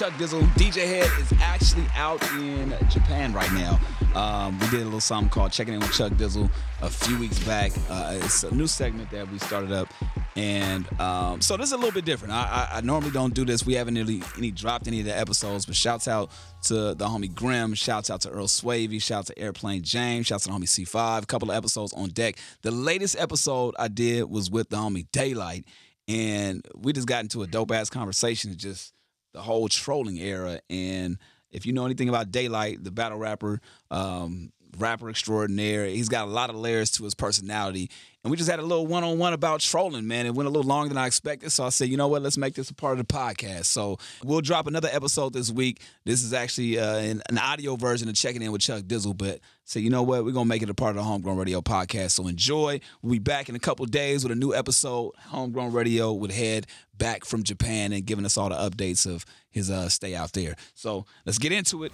Chuck Dizzle. DJ Hed is actually out in Japan right now. Um, we did a little something called Checking In with Chuck Dizzle a few weeks back. Uh, it's a new segment that we started up. And um, so this is a little bit different. I, I, I normally don't do this. We haven't really any dropped any of the episodes, but shouts out to the homie Grim. Shouts out to Earl Swavey. Shouts to Airplane James. Shouts to the homie C5. A couple of episodes on deck. The latest episode I did was with the homie Daylyt. And we just got into a dope ass conversation. Just the whole trolling era. And if you know anything about Daylyt, the battle rapper, um, rapper extraordinaire, he's got a lot of layers to his personality. And we just had a little one on one about trolling, man. It went a little longer than I expected. So I said, you know what? Let's make this a part of the podcast. So we'll drop another episode this week. This is actually uh, an, an audio version of Checking In with Chuck Dizzle. But say, you know what? We're going to make it a part of the Homegrown Radio podcast. So enjoy. We'll be back in a couple days with a new episode. Homegrown Radio with Hed back from Japan and giving us all the updates of his uh, stay out there. So let's get into it.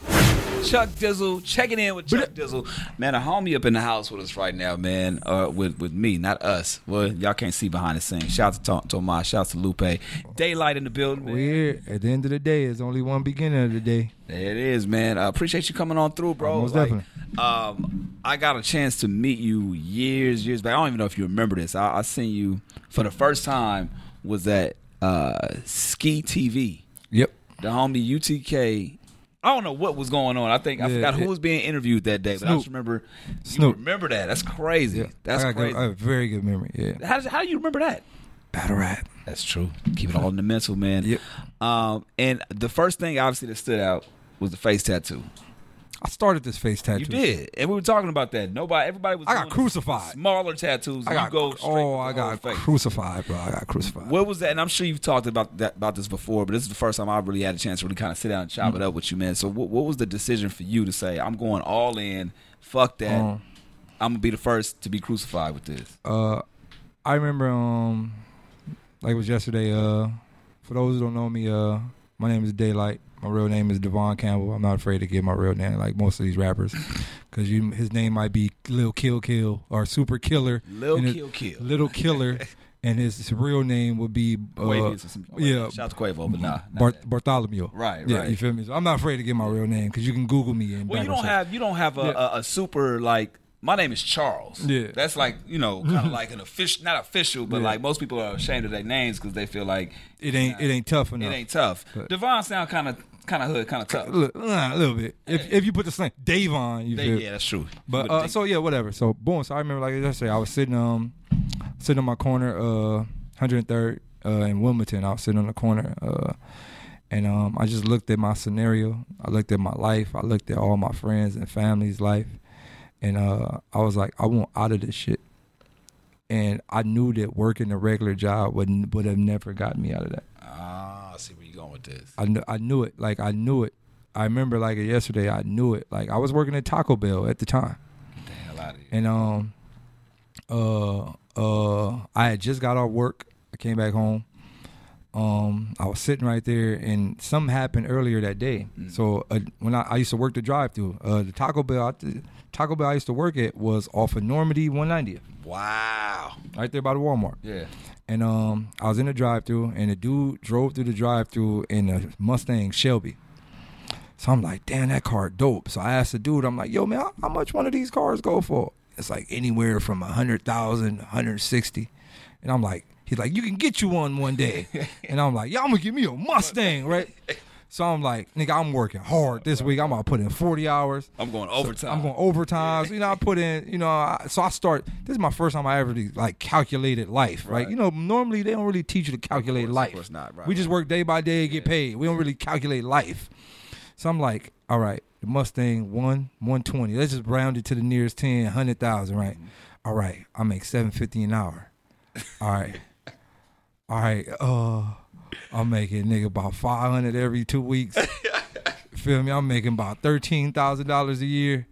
Chuck Dizzle, checking in with Chuck Dizzle. Man, a homie up in the house with us right now, man. Uh, with with me, not us. Well, y'all can't see behind the scenes. Shout out to Tom- Tomas. Shout out to Lupe. Daylyt in the building. Man. Weird. At the end of the day, there's only one beginning of the day. It is, man. I appreciate you coming on through, bro. Most Like, definitely. Um, I got a chance to meet you years, years back. I don't even know if you remember this. I, I seen you for the first time was at uh, Skee TV. Yep. The homie UTK. I don't know what was going on. I think I Yeah, forgot who was being interviewed that day, but I just remember. You Snoop. remember that? That's crazy. Yeah. That's I crazy. Good, I have a very good memory. Yeah. how, does, how do you remember that? Battle rap. That's true. Keep it all in the mental, man. Yep. Um, and the first thing obviously that stood out was the face tattoo. I started this face tattoo. You did, and we were talking about that. Nobody, everybody was. I got crucified. Smaller tattoos. I got you go straight oh, I got face. crucified, bro. I got crucified. What was that? And I'm sure you've talked about that about this before, but this is the first time I really had a chance to really kind of sit down and chop Mm. it up with you, man. So, what, what was the decision for you to say, "I'm going all in. Fuck that. Um, I'm gonna be the first to be crucified with this." Uh, I remember um, like it was yesterday. Uh, for those who don't know me, uh, my name is Daylyt. My real name is Devon Campbell. I'm not afraid to give my real name, like most of these rappers, because you his name might be Lil Kill Kill or Super Killer, Lil Kill Kill. Little Killer, and his real name would be uh, Quavo some- yeah, Shout out to Quavo, but nah. that. Bartholomew. Right, Yeah, right. you feel me? So I'm not afraid to give my real name because you can Google me and Well, you don't have you don't have a, Yeah. a, a super like. My name is Charles. Yeah. that's like you know, kind of like an official, not official, but Yeah. like most people are ashamed of their names because they feel like It ain't it ain't tough enough. it ain't tough. But- Devon sound kind of kind of hood, kind of tough. Look, a little bit. If if you put the slang Davon, you yeah, that's true. But uh, so yeah, whatever. So boom. So I remember like yesterday, I was sitting um sitting on my corner, uh, 103rd uh, in Wilmington. I was sitting on the corner, uh, and um I just looked at my scenario. I looked at my life. I looked at all my friends and family's life, and uh I was like, I want out of this shit. And I knew that working a regular job would would have never got me out of that. ah, I see where you're going with this. I knew, I knew it. Like I knew it. I remember like yesterday. I knew it. Like I was working at Taco Bell at the time, Get the hell out of here. and um, uh, uh, I had just got off work. I came back home. Um, I was sitting right there, and something happened earlier that day. Mm. So uh, when I, I used to work the drive-through, uh, the Taco Bell, I, Taco Bell I used to work at was off of Normandie 190th, Wow. right there by the Walmart. Yeah. And um, I was in the drive-through, and a dude drove through the drive-through in a Mustang Shelby. So I'm like, damn, that car dope. So I asked the dude, I'm like, yo, man, how, how much one of these cars go for? It's like anywhere from a hundred thousand, hundred sixty. And I'm like, he's like, you can get you one one day. and I'm like, y'all gonna give me a Mustang, right? So I'm like, nigga, I'm working hard this week. I'm gonna put in 40 hours. I'm going overtime. I'm going overtime. So, you know, I put in, you know, I, so I start. This is my first time I ever like calculated life, right? Right. You know, normally they don't really teach you to calculate course, of life. course not, right, we just work day by day, get paid. We don't really calculate life. So I'm like, all right, the Mustang one one twenty. Let's just round it to the nearest 10, 100,000, right? All right, I make seven fifty an hour. All right, all right. Uh, I'm making nigga about five hundred every two weeks. Feel me? I'm making about thirteen thousand dollars a year.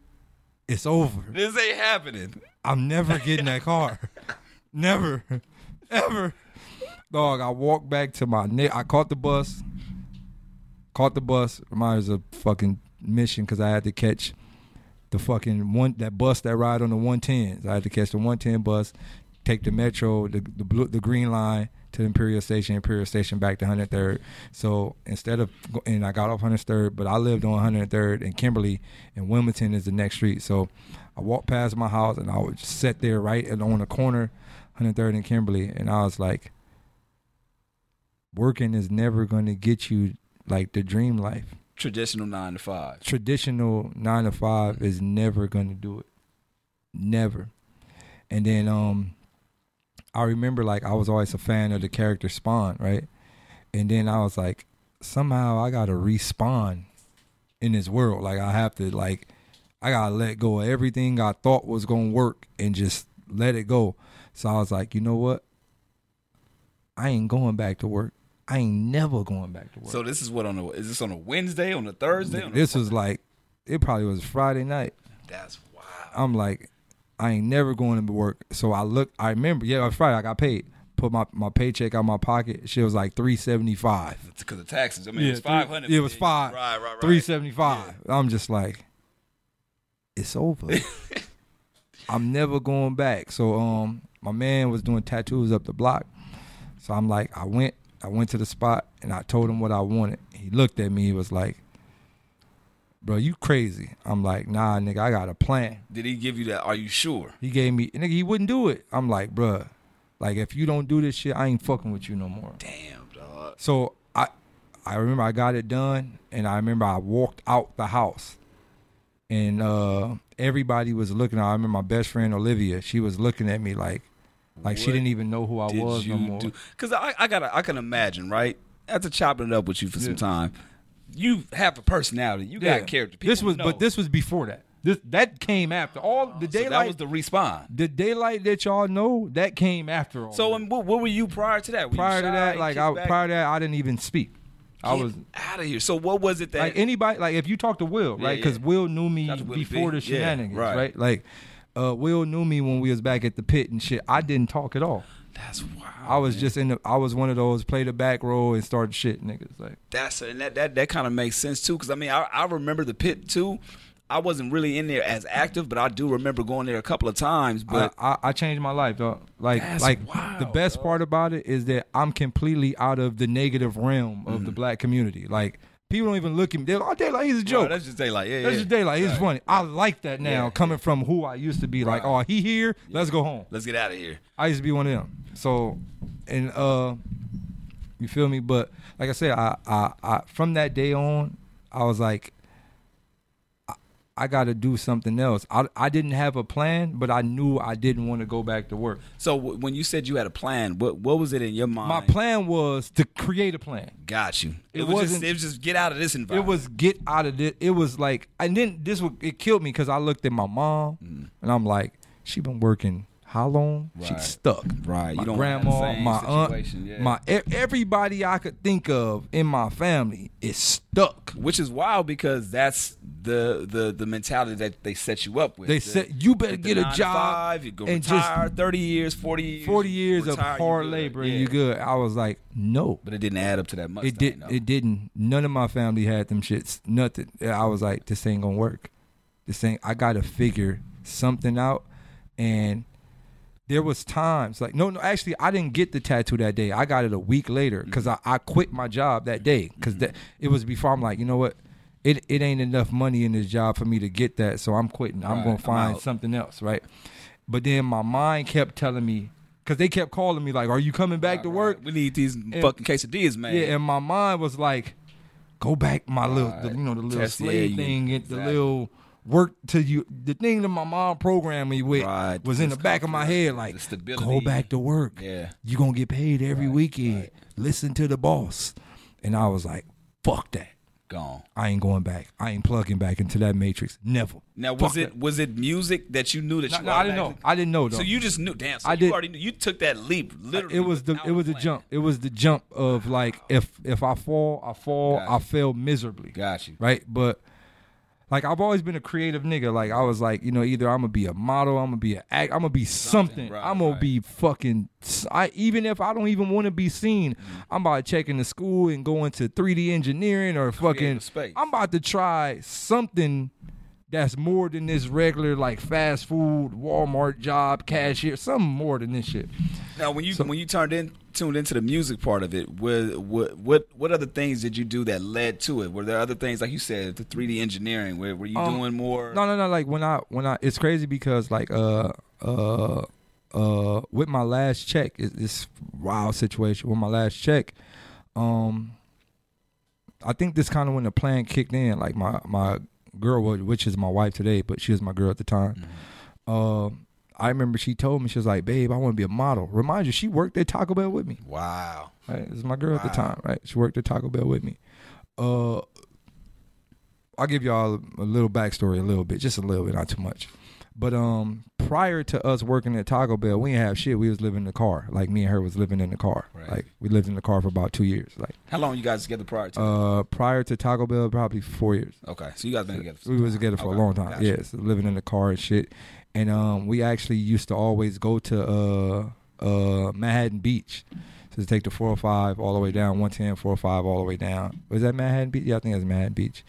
It's over. This ain't happening. I'm never getting that car. never, ever. Dog, I walked back to my ne- I caught the bus. Caught the bus. Reminds of fucking mission because I had to catch the fucking one that bus that ride on the 110s. I had to catch the 110 bus, take the metro, the the blue, the green line to Imperial Station, Imperial Station back to 103rd. So instead of and I got off 103rd, but I lived on 103rd in Kimberly, and Wilmington is the next street. So I walked past my house and I would just sit there right on the corner, 103rd and Kimberly, and I was like, working is never going to get you like the dream life. Traditional nine to five. Traditional nine to five is never going to do it. Never. And then um I remember like I was always a fan of the character Spawn, right? And then I was like, somehow I gotta respawn in this world. Like I have to like I gotta let go of everything I thought was gonna work and just let it go. So I was like, you know what? I ain't going back to work. I ain't never going back to work. So this is what on a is this on a Wednesday, on a Thursday? On a this was like it probably was Friday night. That's wild. I'm like, I ain't never going to work. So I look, I remember, yeah, it was Friday. I got paid. Put my, my paycheck out my pocket. Shit was like three seventy five. Because of taxes. I mean, it was five hundred. It was five. Right, right, right. Three seventy five. I'm just like, it's over. I'm never going back. So um, my man was doing tattoos up the block. So I'm like, I went, I went to the spot and I told him what I wanted. He looked at me. He was like, bro, you crazy. I'm like, nah, nigga, I got a plan. Did he give you that? Are you sure? He gave me, nigga, he wouldn't do it. I'm like, bro, like if you don't do this shit, I ain't fucking with you no more. Damn, dog. So I, I remember I got it done, and I remember I walked out the house, and uh, everybody was looking. I remember my best friend Olivia. She was looking at me like, like she didn't even know who I was no more. do? Because I, I gotta, I can imagine, right? After chopping it up with you for some time, you have a personality. You Yeah. got character. This was, know. but this was before that. This that came after all the So Daylyt. that was the respawn. the Daylyt that y'all know that came after all. So, um, what, what were you prior to that? Were prior to that, like I, back? prior to that, I didn't even speak. I was out of here. So, what was it that? like anybody like if you talk to Will, Yeah, right? Because yeah. Will knew me Shout out to Willie before B. the Yeah, shenanigans, right. right. Like uh, Will knew me when we was back at the pit and shit. I didn't talk at all. That's wild. I was man. just in the. I was one of those play the back row and start shit niggas. Like That's and that that, that kind of makes sense too. Because I mean, I, I remember the pit too. I wasn't really in there as active, but I do remember going there a couple of times. But I, I, I changed my life, dog. Like That's like wild, the best dog. part about it is that I'm completely out of the negative realm of Mm-hmm. the black community. Like people don't even look at me. They're like, oh, Daylyt, he's a joke. that's just Daylyt. Yeah, That's yeah. just Daylyt. It's Right. funny. I like that now, Yeah, coming from who I used to be. Like, Right. oh, he here. Let's go home. Let's get out of here. I used to be one of them. So, and uh, you feel me? But like I said, I, I, I from that day on, I was like, I, got to do something else. I, I didn't have a plan, but I knew I didn't want to go back to work. So w- when you said you had a plan, what what was it in your mind? My plan was to create a plan. Got you. It, It was just it was just get out of this environment. It was get out of this. It was like, and then this would it killed me because I looked at my mom mm. and I'm like, she been working how long? Right. She's stuck. Right. My You don't have the grandma, my aunt, yeah. my everybody I could think of in my family is stuck. which is wild because that's the the the mentality that they set you up with. They The- said you better get a job Five, you go and retire, thirty years, forty years, forty years of retire, you hard labor Yeah. and you good. I was like, no. But it didn't add up to that much. It did. though. It didn't. None of my family had them shits. Nothing. I was like, this ain't gonna work. This ain't. I gotta figure something out. And there was times like no, no. Actually, I didn't get the tattoo that day. I got it a week later mm-hmm. because I, I quit my job that day because that mm-hmm. it was before. I'm like, you know what? It it ain't enough money in this job for me to get that, so I'm quitting. I'm gonna I'm find something else, right? But then my mind kept telling me because they kept calling me like, "Are you coming back to work?" We need these fucking quesadillas, man. Yeah, and my mind was like, go back my little, the, you know, the little Test slave thing, get the little work to you. The thing that my mom programmed me with Right. was in the back of my head, like, go back to work. Yeah. You gonna get paid every Right, weekend. right. Listen to the boss. And I was like, fuck that. Gone. I ain't going back. I ain't plugging back into that matrix. Never. Now was Fuck it that. was it music that you knew that No, you no, I didn't know. I didn't know though. So you just knew. Damn. So I you did- already knew. You took that leap. Literally. it was the it was a the jump. It was the jump of like if if I fall, I fall. Got I fail miserably. Got you. right? But like I've always been a creative nigga. Like I was like, you know, either I'm gonna be a model, I'm gonna be an act, I'm gonna be something. right, I'm gonna right. be fucking. I even if I don't even want to be seen, Mm-hmm. I'm about to check into school and go into 3D engineering or fucking. Space. I'm about to try something that's more than this regular like fast food Walmart job cashier. Something more than this shit. Now, when you when you turned in tuned into the music part of it, what what what what other things did you do that led to it? Were there other things like you said, the 3D engineering? Where were you Um, doing more? No, no, no. Like when I when I it's crazy because like uh uh uh with my last check is this wild situation with my last check. Um, I think this kind of when the plan kicked in. Like my my girl, which is my wife today, but she was my girl at the time. Uh, I remember she told me she was like, "Babe, I want to be a model." Remind you, she worked at Taco Bell with me. Wow. Right? This is my girl at the time, right? She worked at Taco Bell with me. Uh, I'll give y'all a little backstory, a little bit, just a little bit, not too much. But um, prior to us working at Taco Bell, we didn't have shit. We was living in the car. Like me and her was living in the car. Right. Like we lived in the car for about two years. Like How long you guys together prior to? uh, prior to Taco Bell, probably four years. okay, so you guys been together. We was together for Okay, a long time. gotcha. Yes, living in the car and shit. And um, we actually used to always go to uh, uh, Manhattan Beach. So to take the 405 all the way down, 110, 405 all the way down. Was that Manhattan Beach? Yeah, I think that's Manhattan Beach.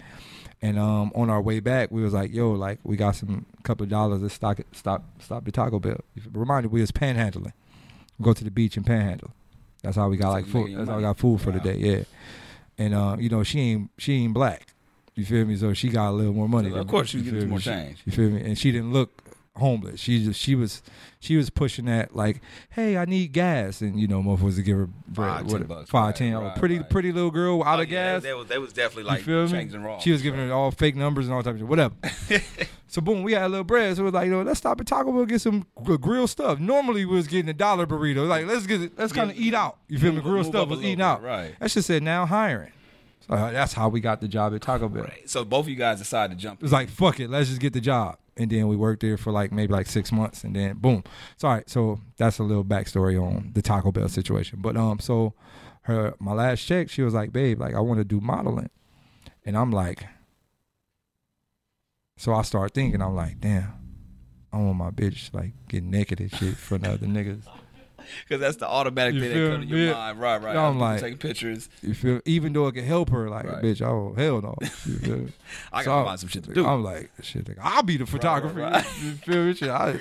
And um, on our way back, we was like, "Yo, like we got some couple of dollars. Let's stop stop stop the Taco Bell." Reminder, we was panhandling. Go to the beach and panhandle. That's how we got That's like food. That's how we got food for the day. Yeah. And uh, you know, she ain't she ain't black. You feel me? So she got a little more money. Of course, she You was feel getting more She- change. You feel me? And she didn't look homeless. She just she was she was pushing that like, hey, I need gas, and you know, motherfuckers to give her bread, Five, what- ten bucks. five, Right, ten. right, pretty right. pretty little girl out Oh, of yeah, gas. That, that was that was definitely like changing wrong. She was giving her all fake numbers and all types of shit, whatever. so boom, we had a little bread. So it was like, you know, let's stop at Taco Bell get some gr- grilled stuff. Normally we was getting a dollar burrito. Like let's get let's kind of eat out. You feel me? Move- Grilled move stuff was eating bit, out. right. That shit said now hiring. So that's how we got the job at Taco Bell. Right. So both of you guys decided to jump. It was like, fuck it, let's just get the job. And then we worked there for like maybe like six months and then boom. So all right, so that's a little backstory on the Taco Bell situation. But um so her my last check, she was like, babe, like I want to do modeling. And I'm like, so I start thinking, I'm like, damn, I want my bitch like get naked and shit for the other niggas. because that's the automatic You thing that comes to your Yeah. mind. Right, right. I'm like- taking pictures. You feel even though it could help her, like Right. bitch, oh hell no. You? I So gotta find some shit to do. I'm like, shit, nigga, I'll be the photographer. right, right. You feel me? Shit, I,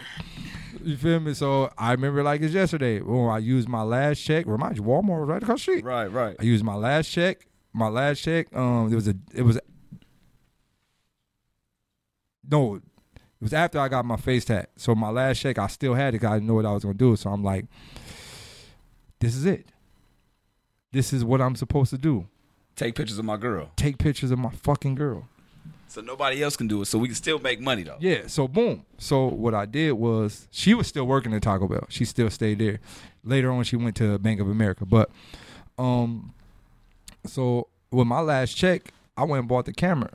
you feel me? So I remember like it's yesterday. When I used my last check. Remind you, Walmart was right across the street. right, right. I used my last check. My last check. Um, there was a. It was. A, No, it was after I got my face tat. So my last check, I still had it. 'cause I didn't know what I was gonna do. So I'm like, this is it. This is what I'm supposed to do. Take pictures of my girl. Take pictures of my fucking girl. So nobody else can do it. So we can still make money though. Yeah, so boom. So what I did was she was still working at Taco Bell. She still stayed there. Later on she went to Bank of America. But um so with my last check, I went and bought the camera.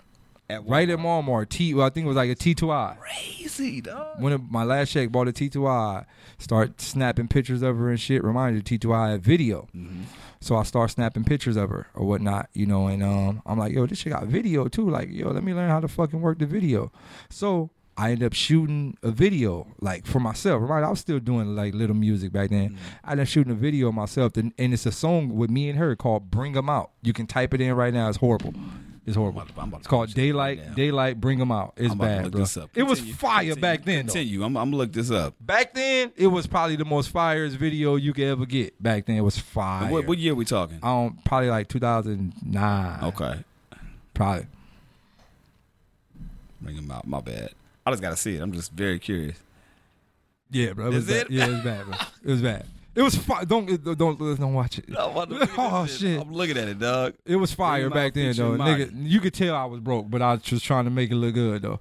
At Right at Walmart. T well, I think it was like a T2i. Crazy, dog. When it- my last check bought a T2i, start snapping pictures of her and shit. Remind you, T2i had video. Mm-hmm. So I start snapping pictures of her or whatnot, you know, and um, I'm like, yo, this shit got video too. Like, yo, let me learn how to fucking work the video. So I end up shooting a video like for myself. Right, I was still doing like little music back then. I ended up shooting a video myself, and, and it's a song with me and her called "Bring 'Em Out." You can type it in right now. It's horrible. It's horrible. I'm about to- I'm about to It's called Daylyt. right Daylyt. Bring them Out. It's I'm bad, look bro. this up. It was fire continue, back then. though. Continue. I'm, I'm gonna look this up. Back then, it was probably the most fireest video you could ever get. Back then, it was fire. What, what year we talking? Um, probably like 2009. Okay. Probably. Bring them out. My bad. I just gotta see it. I'm just very curious. Yeah, bro. It Is was it? bad. Yeah, it was bad, bro. It was bad. It was fire. Don't don't don't watch it. Oh shit. I'm looking at it, dog. It was fire back then, though. Nigga, you could tell I was broke, but I was just trying to make it look good, though.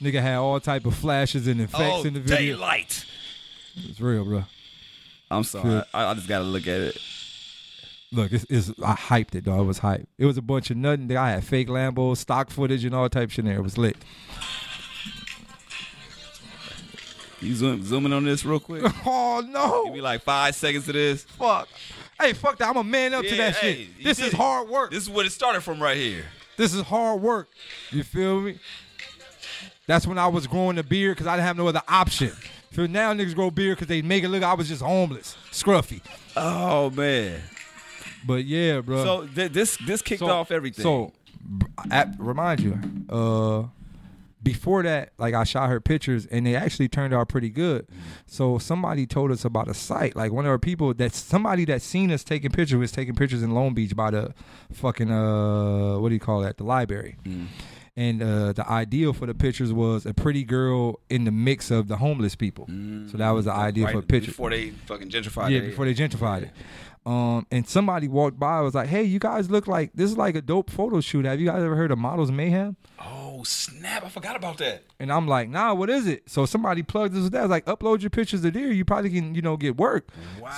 Nigga had all type of flashes and effects Oh, in the video. Daylyt. It's real, bro. I'm sorry. I, I just gotta look at it. Look, it's, it's I hyped it, though. It was hype. It was a bunch of nothing. I had fake Lambo, stock footage, and all type shit there. It was lit. You zoom, zooming on this real quick. Oh no! Give me like five seconds of this. fuck. Hey, fuck that. I'm a man up to that hey, shit. This is it. hard work. This is what it started from right here. This is hard work. You feel me? That's when I was growing the beard because I didn't have no other option. So now niggas grow beard because they make it look I was just homeless, scruffy. Oh man. But yeah, bro. So th- this this kicked So- off everything. So, remind you, uh, before that, like I shot her pictures and they actually turned out pretty good. So somebody told us about a site, like one of our people that somebody that seen us taking pictures was taking pictures in Long Beach by the fucking uh what do you call that? The library. And uh, the ideal for the pictures was a pretty girl in the mix of the homeless people. So that was the idea for Right picture. before they fucking gentrified. Yeah, it. before they gentrified it. Um, and somebody walked by was like, "Hey, you guys look like this is like a dope photo shoot. Have you guys ever heard of Models Mayhem?" Oh snap! I forgot about that. And I'm like, "Nah, what is it?" So somebody plugged this. That I was like, "Upload your pictures of there. You probably can, you know, get work."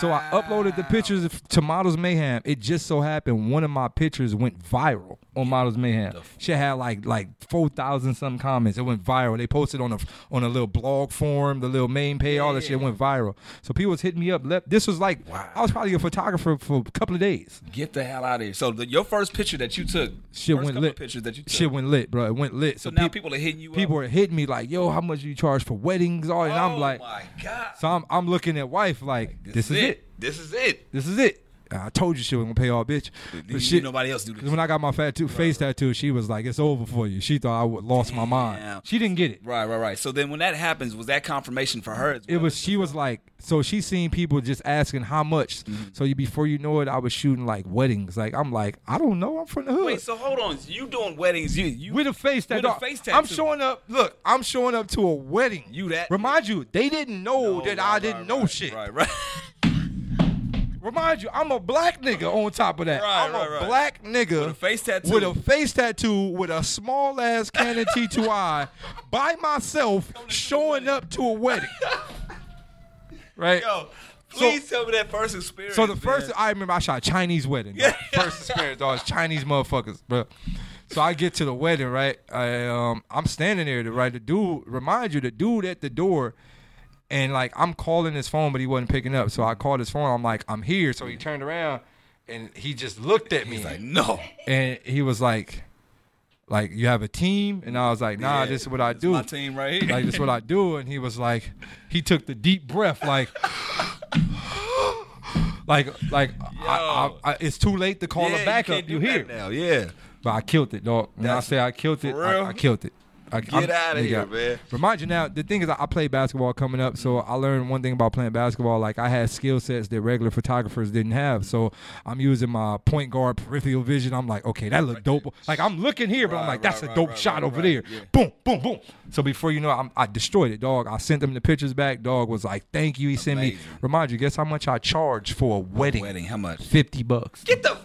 So I uploaded the pictures to Models Mayhem. It just so happened one of my pictures went viral on Models Mayhem. She had like like four thousand some comments. It went viral. They posted on a on a little blog forum, the little main page, all that shit went viral. So people was hitting me up. Left. This was like Wow. I was probably a photographer for a couple of days. Get the hell out of here. So the, your first picture that you took, Shit went lit. pictures that you took. Shit went lit, bro. It went lit. So So, now peop- people are hitting you. people up. were hitting me like, "Yo, how much do you charge for weddings?" All and I'm Oh like, my god. so I'm I'm looking at wife like, this, is it. This is it. This is it. I told you she was gonna pay all, bitch. But shit, nobody else do this? when I got my fat tattoo, face tattoo, she was like, "It's over for you." She thought I would lost my mind. She didn't get it. Right, right, right. So then when that happens, was that confirmation for her? Well? It was. She was like, so she seen people just asking how much. Mm-hmm. So you, before you know it, I was shooting like weddings. Like I'm like, I don't know. I'm from the hood. Wait, so hold on. You doing weddings? You you with a face tattoo. With a face I'm showing up. Look, I'm showing up to a wedding. You that- Remind you, they didn't know Oh, that right, I didn't know right, shit. Right, right. Remind you, I'm a black nigga on top of that. Right, I'm right, a right. black nigga With a face tattoo. With a face tattoo with a small ass Canon T2i by myself showing up to a wedding. right? Yo, please tell me that first experience. So the first. I remember I shot Chinese wedding. dog. First experience, dog. It's Chinese motherfuckers, bro. So I get to the wedding, right? I um I'm standing there, right? The dude, remind you, the dude at the door, and like I'm calling his phone, but he wasn't picking up. So I called his phone. I'm like, I'm here. So he turned around, and he just looked at me, He's like, no. and he was like, like you have a team, and I was like, Nah, Yeah, this is what I do. My team right here. Like this is what I do, and he was like, he took the deep breath, like, like, like I, I, I, it's too late to call yeah, a backup. You, hear? that now? Yeah. But I killed it, dog. When I say I killed it, I. I killed it. I, Get out of here, man. Remind you now, the thing is, I I play basketball coming up, so I learned one thing about playing basketball. Like I had skill sets that regular photographers didn't have. So I'm using my point guard peripheral vision. I'm like, okay, that look dope. Like I'm looking here, but I'm like, that's a dope shot over there. yeah. Boom, boom, boom. So before you know, it, I'm, I destroyed it, dog. I sent them the pictures back. Dog was like, thank you. He sent me. Remind you, guess how much I charge for a wedding? Wedding, how much? Fifty bucks. Get the.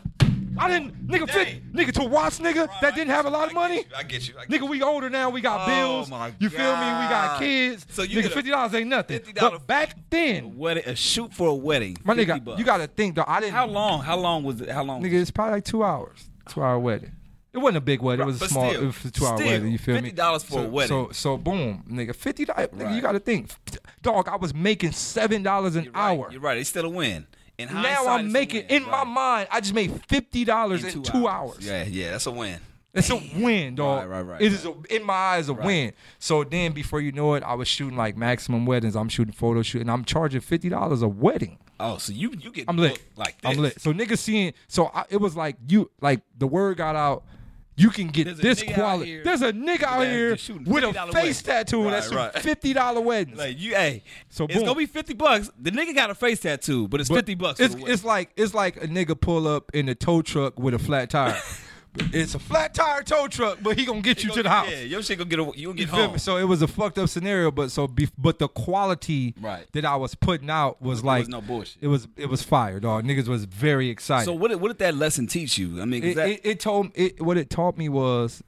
I didn't, nigga, fit, nigga, to watch, nigga, that didn't have a lot of I money. get you, I get you. I get Nigga, we older now. We got Oh, bills. you feel me? We got kids. So you nigga, fifty dollars ain't nothing. $50 But back then, Wedding, a shoot for a wedding. my nigga, bucks. you gotta think though. I didn't. How long? How long was it? How long? Nigga, it's probably like two hours. Two hour wedding. It wasn't a big wedding. It was a small. still, it was a two hour still, wedding. You feel me? $50 for so, a wedding. So so boom, nigga, fifty dollars. Nigga, Right. you gotta think, dog. I was making seven dollars an You're right. hour. You're right. It's still a win. In Now I'm making in my mind. I just made fifty dollars in, two, hours. Yeah, yeah, that's a win. It's a win, dog. Right, right, right, It is a, in my eyes a win. So then, before you know it, I was shooting like maximum weddings. I'm shooting photo shoot, and I'm charging fifty dollars a wedding. Oh, so you you get I'm lit. like this. I'm lit. So niggas seeing. So I, it was like you, like the word got out. You can get There's this quality. here There's a nigga out here with a face weddings. tattoo Right, that's right. fifty dollar weddings. Like you, hey. So it's boom. gonna be fifty bucks. The nigga got a face tattoo, but it's But fifty bucks. It's, it's like it's like a nigga pull up in a tow truck with a flat tire. it's a flat tire tow truck, but he gonna get you You to the house. Yeah, your shit gonna get a, you gonna get feel home. So it was a fucked up scenario, but so be, but the quality Right. that I was putting out was It like was no bullshit. It was it was fire, dog. Niggas was very excited. So what did, what did that lesson teach you? I mean, it, that, it, it told it what it taught me was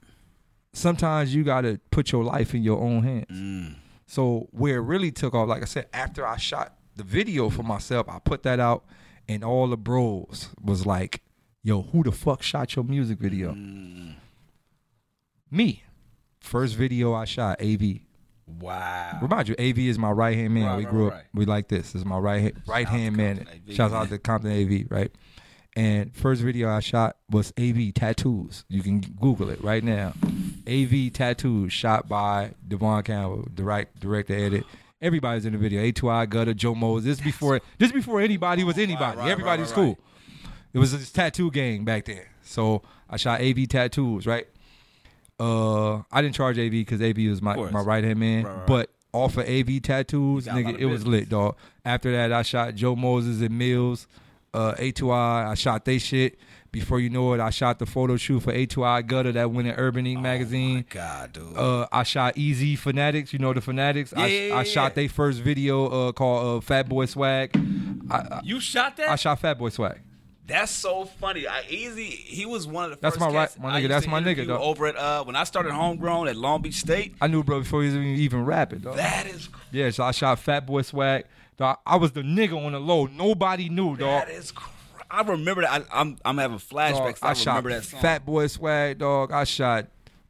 sometimes you gotta put your life in your own hands. Mm. So where it really took off, like I said, after I shot the video for myself, I put that out, and all the bros was like, "Yo, who the fuck shot your music video?" Mm. Me. First video I shot, AV. wow. Remind you, AV is my right hand man. Right, we right, grew right. up, we like this. This is my right hand, right hand man. AV, Shouts out to Compton AV, right? And first video I shot was AV tattoos. You can Google it right now. AV tattoos shot by Devon Campbell, direct director edit. Everybody's in the video. A2I Gutter, Joe Moses. This before this before anybody was anybody. right, Everybody right, was right, cool. It was this tattoo gang back then. So I shot AV tattoos, right? Uh, I didn't charge AV because AV was my, my right hand man. Right, right. But off of AV tattoos, You got a lot nigga, it was lit, dog. After that, I shot Joe Moses and Mills, uh, A2I. I shot they shit. Before you know it, I shot the photo shoot for A2I Gutter that went in Urban Ink magazine. God, dude. Uh, I shot Easy Fanatics. You know the Fanatics. I, Yeah, yeah, I shot yeah. their first video uh, called uh, Fat Boy Swag. I, you shot that? I shot Fat Boy Swag. That's so funny. I easy. He was one of the That's first my right- my nigga, that's my nigga, dog. Over at uh, when I started homegrown at Long Beach State. I knew bro before he was even, even rapping. Dog. That is Yeah, so I shot Fat Boy Swag. Dog, I was the nigga on the low. Nobody knew, dog. that is. Cr- I remember that. I, I'm I'm having flashbacks. Dog, I, I, shot remember that song. Fat Boy Swag, dog. I shot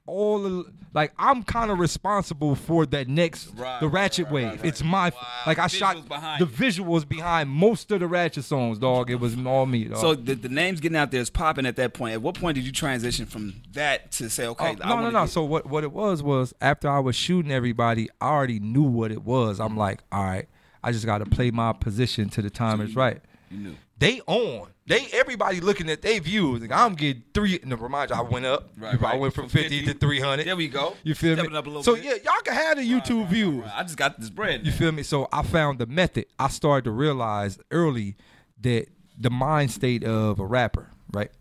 all the like. I'm kind of responsible for that next Right, the Ratchet right, Wave. right, right. It's my Wow, like I the shot behind the it. visuals behind most of the Ratchet songs, dog. It was all me, dog. So the, the names getting out there is popping at that point. At what point did you transition from that to say, okay, oh, I no, no, no. get- So what what it was was after I was shooting everybody, I already knew what it was. I'm like, all right, I just got to play my position to the time is right. you knew. They on. They everybody looking at their views. Like, I'm getting three. And remind you, I went up. Right, I went from, From 50, 50. to 300. There we go. You feel Stepping me? up a little so bit. yeah, y'all can have the YouTube views. I just got this bread. You feel me? So I found the method. I started to realize early that the mind state of a rapper, right?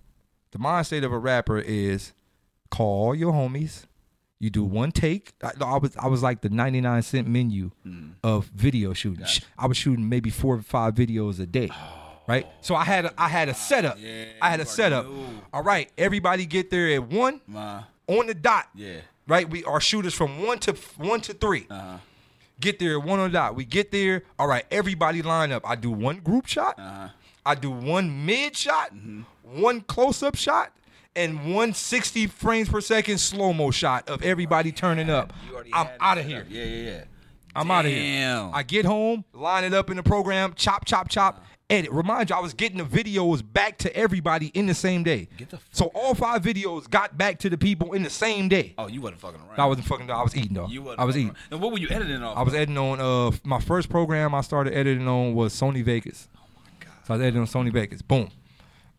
The mind state of a rapper is call your homies. You do one take. I, I was I was like the 99 cent menu Mm. of video shooting. I was shooting maybe four or five videos a day. Right? So I had a, I had a setup. Yeah, I had a setup. knew. All right, everybody get there at 1 Uh, on the dot. yeah. Right? We are shooters from 1 to 1 to 3 Uh-huh. get there one on the dot. We get there. All right, everybody line up. I do one group shot. Uh-huh. I do one mid shot, Mm-hmm. one close up shot, and one sixty frames per second slow mo shot of everybody turning up. I'm out of here. Yeah, yeah, yeah. I'm out of here. I get home, line it up in the program, chop, chop, chop. Edit. Remind you, I was getting the videos back to everybody in the same day. Get the so all five videos got back to the people in the same day. Oh, you wasn't fucking around. I wasn't fucking. I was eating though. You wasn't I was eating. around. And what were you editing on? I was editing on uh my first program I started editing on was Sony Vegas. Oh my god. So I was editing on Sony Vegas. Boom.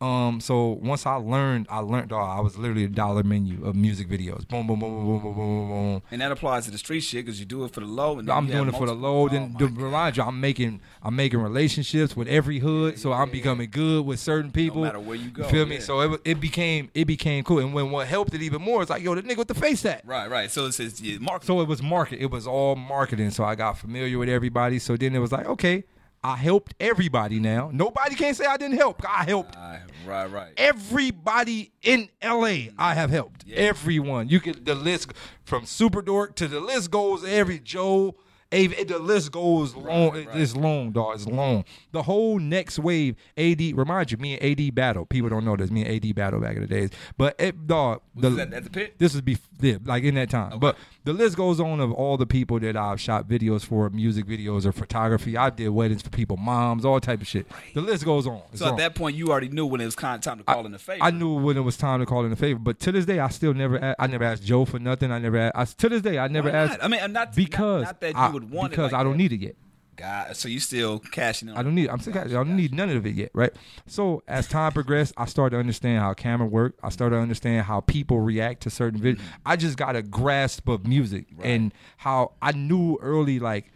Um so once I learned I learned dog, I was literally a dollar menu of music videos. Boom boom boom boom boom boom boom boom. and that applies to the street shit because you do it for the low. And then I'm doing it for the low. Oh Then to remind you, I'm making I'm making relationships with every hood, so I'm becoming good with certain people. No matter where you go, feel me? So it, it became it became cool. And when what helped it even more is like, yo, the nigga with the face at. Right, right. So it says yeah, Mark. So it was market. It was all marketing. So I got familiar with everybody. So then it was like, okay, I helped everybody now. Nobody can say I didn't help. I helped right, right, right. everybody in LA. I have helped everyone. You could the list from Super Dork to the list goes every Joe. The list goes long. It's long, dog. It's long. The whole next wave, AD. Remind you, me and AD battle. People don't know this. Me and AD battle back in the days. But it, dog, the, that at the pit? this is be yeah, like in that time. But the list goes on of all the people that I've shot videos for, music videos or photography. I did weddings for people, moms, all type of shit. The list goes on. It's So at on. that point, you already knew when it was kind of time to call in the favor. I knew when it was time to call in a favor, but to this day, I still never. a- I never asked Joe for nothing. I never. Asked, I, to this day, I never asked. I mean, uh, I'm not because not, not that you I, would want because like I don't that. need it yet. God, so you still cashing in? I don't need. I'm still. cashing. I don't need none of it yet, right? So as time progressed, I started to understand how camera work. I started to understand how people react to certain videos. Mm-hmm. I just got a grasp of music and how I knew early, like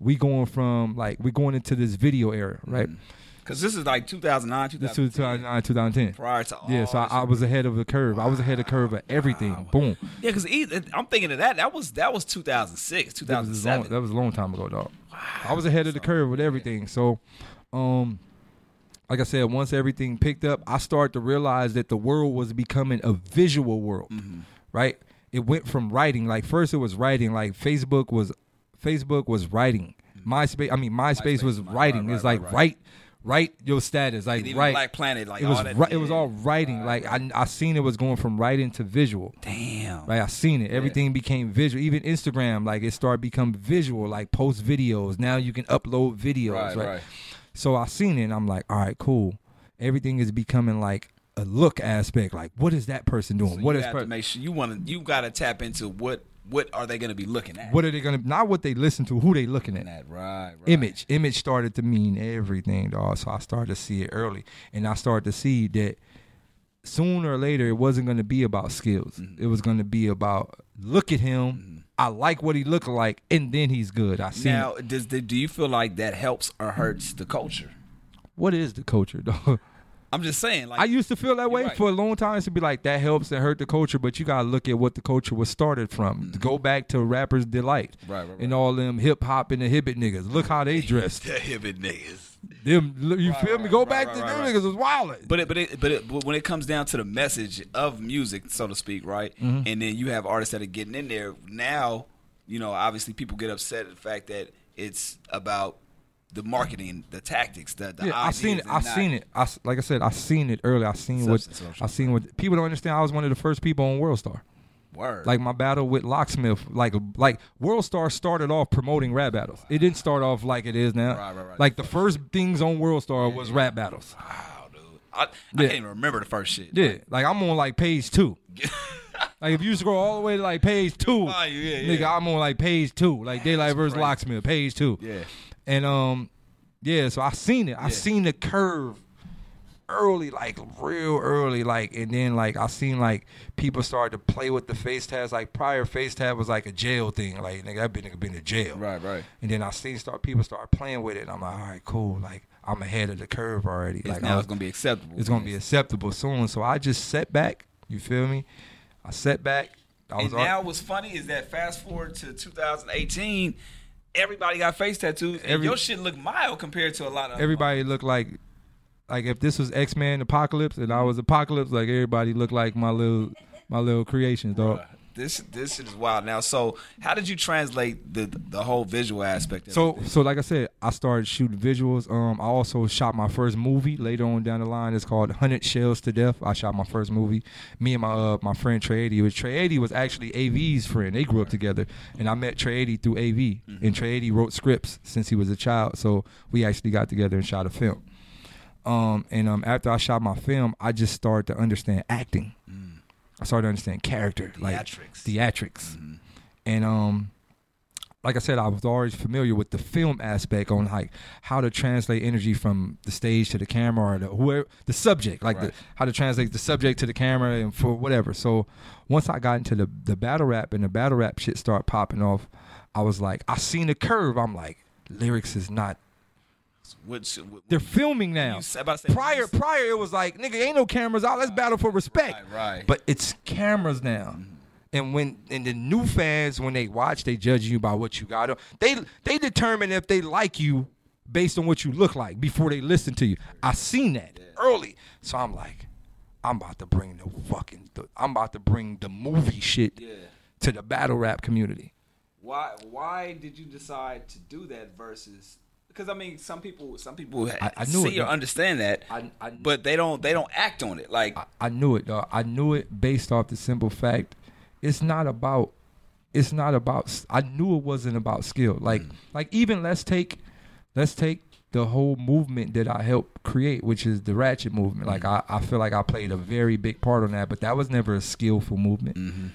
we going from like we going into this video era, right? Because this is like 2009, This 2010. was 2009, 2010. prior to all Yeah, so I, this I was ahead of the curve. I was ahead of the curve of everything. Boom. Yeah, because I'm thinking of that. That was that was 2006, That was, long, 2007. that was a long time ago, dog. I was ahead of the curve with everything. So, um, like I said, once everything picked up, I started to realize that the world was becoming a visual world, Mm-hmm. right? It went from writing. Like first, it was writing. Like Facebook was, Facebook was writing. MySpace. I mean, MySpace, MySpace, was right, writing. right, it's right, like right. write, write your status. Like write. Black Planet, like it was all that. ri- it was all writing. Like I, I seen it was going from writing to visual. damn. Like I seen it. Everything became visual. Even Instagram, like it started become visual. Like post videos. Now you can upload videos. Right, Right. right. So I seen it. and I'm like, all right, cool. Everything is becoming like a look aspect. Like, what is that person doing? So what is have per- to make sure you want to. You got to tap into what what are they going to be looking at? what are they gonna? Not what they listen to. Who they looking at? at right, right. Image. Image started to mean everything, dog. So I started to see it early, and I started to see that sooner or later it wasn't going to be about skills. Mm-hmm. It was going to be about look at him. I like what he looked like, and then he's good. I see. Now, does the, do you feel like that helps or hurts the culture? what is the culture, though? I'm just saying. Like I used to feel that way right. for a long time. To be like that helps and hurt the culture, but you gotta look at what the culture was started from. Go back to rappers' delight Mm-hmm. Right, right, and all them hip hop and the hibbit niggas. Look how they dressed. the hibbit niggas. them, you feel me? Go right, back right, to right, them right. niggas was wildin'. But it, but it, but, it, but when it comes down to the message of music, so to speak, right? Mm-hmm. And then you have artists that are getting in there now. You know, obviously, people get upset at the fact that it's about the marketing, the tactics, the, the Yeah, I seen it. I seen it. I like I said, I seen it earlier. I seen what. I seen what people don't understand. I was one of the first people on World Star. Word. Like my battle with Locksmith, like like World Star started off promoting rap battles. It didn't start off like it is now. Right, right, right. Like the first things on World Star was rap battles. wow, dude. I, I Yeah. can't even remember the first shit. Yeah, like I'm on like page two. Like if you scroll all the way to like page two, Oh, yeah, yeah. nigga, I'm on like page two, like Daylyt versus crazy. Locksmith, page two. Yeah. And um, yeah, so I seen it. I Yeah. seen the curve early, like real early, like, and then like I seen like people started to play with the face tabs. Like prior face tab was like a jail thing. Like nigga, that been nigga been to jail. Right, right. And then I seen start people start playing with it. And I'm like, all right, cool. Like I'm ahead of the curve already. It's like now was- it's gonna be acceptable. it's gonna be acceptable soon. So I just set back. You feel me? I set back. I And was al- now what's funny is that fast forward to 2018, everybody got face tattoos, and Every- your shit look mild compared to a lot of everybody looked like like if this was X Men Apocalypse and I was Apocalypse, like everybody looked like my little my little creations, dog. This this is wild. Now, so how did you translate the the whole visual aspect? Of So it? so like I said, I started shooting visuals. Um, I also shot my first movie later on down the line. It's called Hundred Shells to Death. I shot my first movie. Me and my uh, my friend Trey 80. Was Trey 80 was actually AV's friend. They grew up together, and I met Trey 80 through AV. And Trey 80 wrote scripts since he was a child, so we actually got together and shot a film. Um, and um, after I shot my film, I just started to understand acting. I started to understand character, like Theatrics. theatrics, and um, like I said, I was always familiar with the film aspect on like how to translate energy from the stage to the camera or the whoever the subject, like Right. the, how to translate the subject to the camera and for whatever. So once I got into the the battle rap and the battle rap shit started popping off, I was like, I seen the curve. I'm like, lyrics is not. Which, what, They're filming now. About prior, prior it was like, nigga, ain't no cameras out. Let's battle for respect. Right, right. But it's cameras now. Mm-hmm. And when and the new fans, when they watch, they judge you by what you got. They they determine if they like you based on what you look like before they listen to you. I seen that early, so I'm like, I'm about to bring the fucking, I'm about to bring the movie shit Yeah. to the battle rap community. Why why did you decide to do that versus? Because I mean, some people some people I- I knew see it, or though. understand that, I- I- but they don't they don't act on it. Like I, I knew it, dog. I knew it based off the simple fact it's not about it's not about I knew it wasn't about skill. Like mm. like even let's take let's take the whole movement that I helped create, which is the ratchet movement. Like mm. I, I feel like I played a very big part on that, but that was never a skillful movement. Mm-hmm.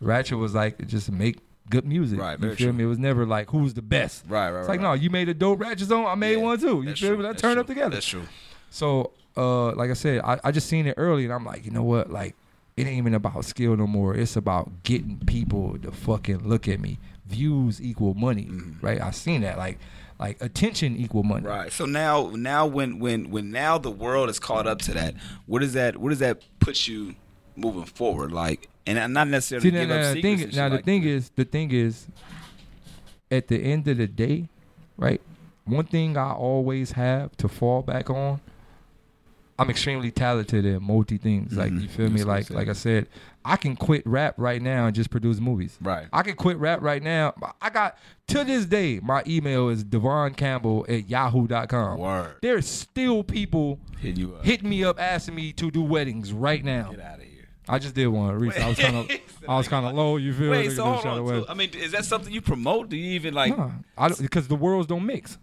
Ratchet was like just make good music. Right, you feel true. me? It was never like who's the best. Right, right, It's like right, no, you made a dope ratchet zone. I made Yeah, one too. You feel true, me? Let's that's turn true, up together. That's true. So, uh, like I said, I, I just seen it early, and I'm like, you know what? Like, it ain't even about skill no more. It's about getting people to fucking look at me. Views equal money, right? I seen that. Like, like attention equal money. Right. So now, now when when when now the world is caught up to that, what does that what does that put you moving forward? Like, and not necessarily See, now, give now, up the secrets. thing, now the like thing that. is, the thing is, at the end of the day, right? One thing I always have to fall back on. I'm extremely talented at multi things. Like mm-hmm. you feel me? That's Like like I said, I can quit rap right now and just produce movies. Right. I can quit rap right now. I got to this day, my email is Devon Campbell at yahoo.com. Word. There's still people Hit you up. hitting me up asking me to do weddings right now. Get out of here. I just did one recently. I was kind of I was kind of low. You feel Wait, so hold on. So, I mean, is that something you promote? Do you even like Nah, because the worlds don't mix.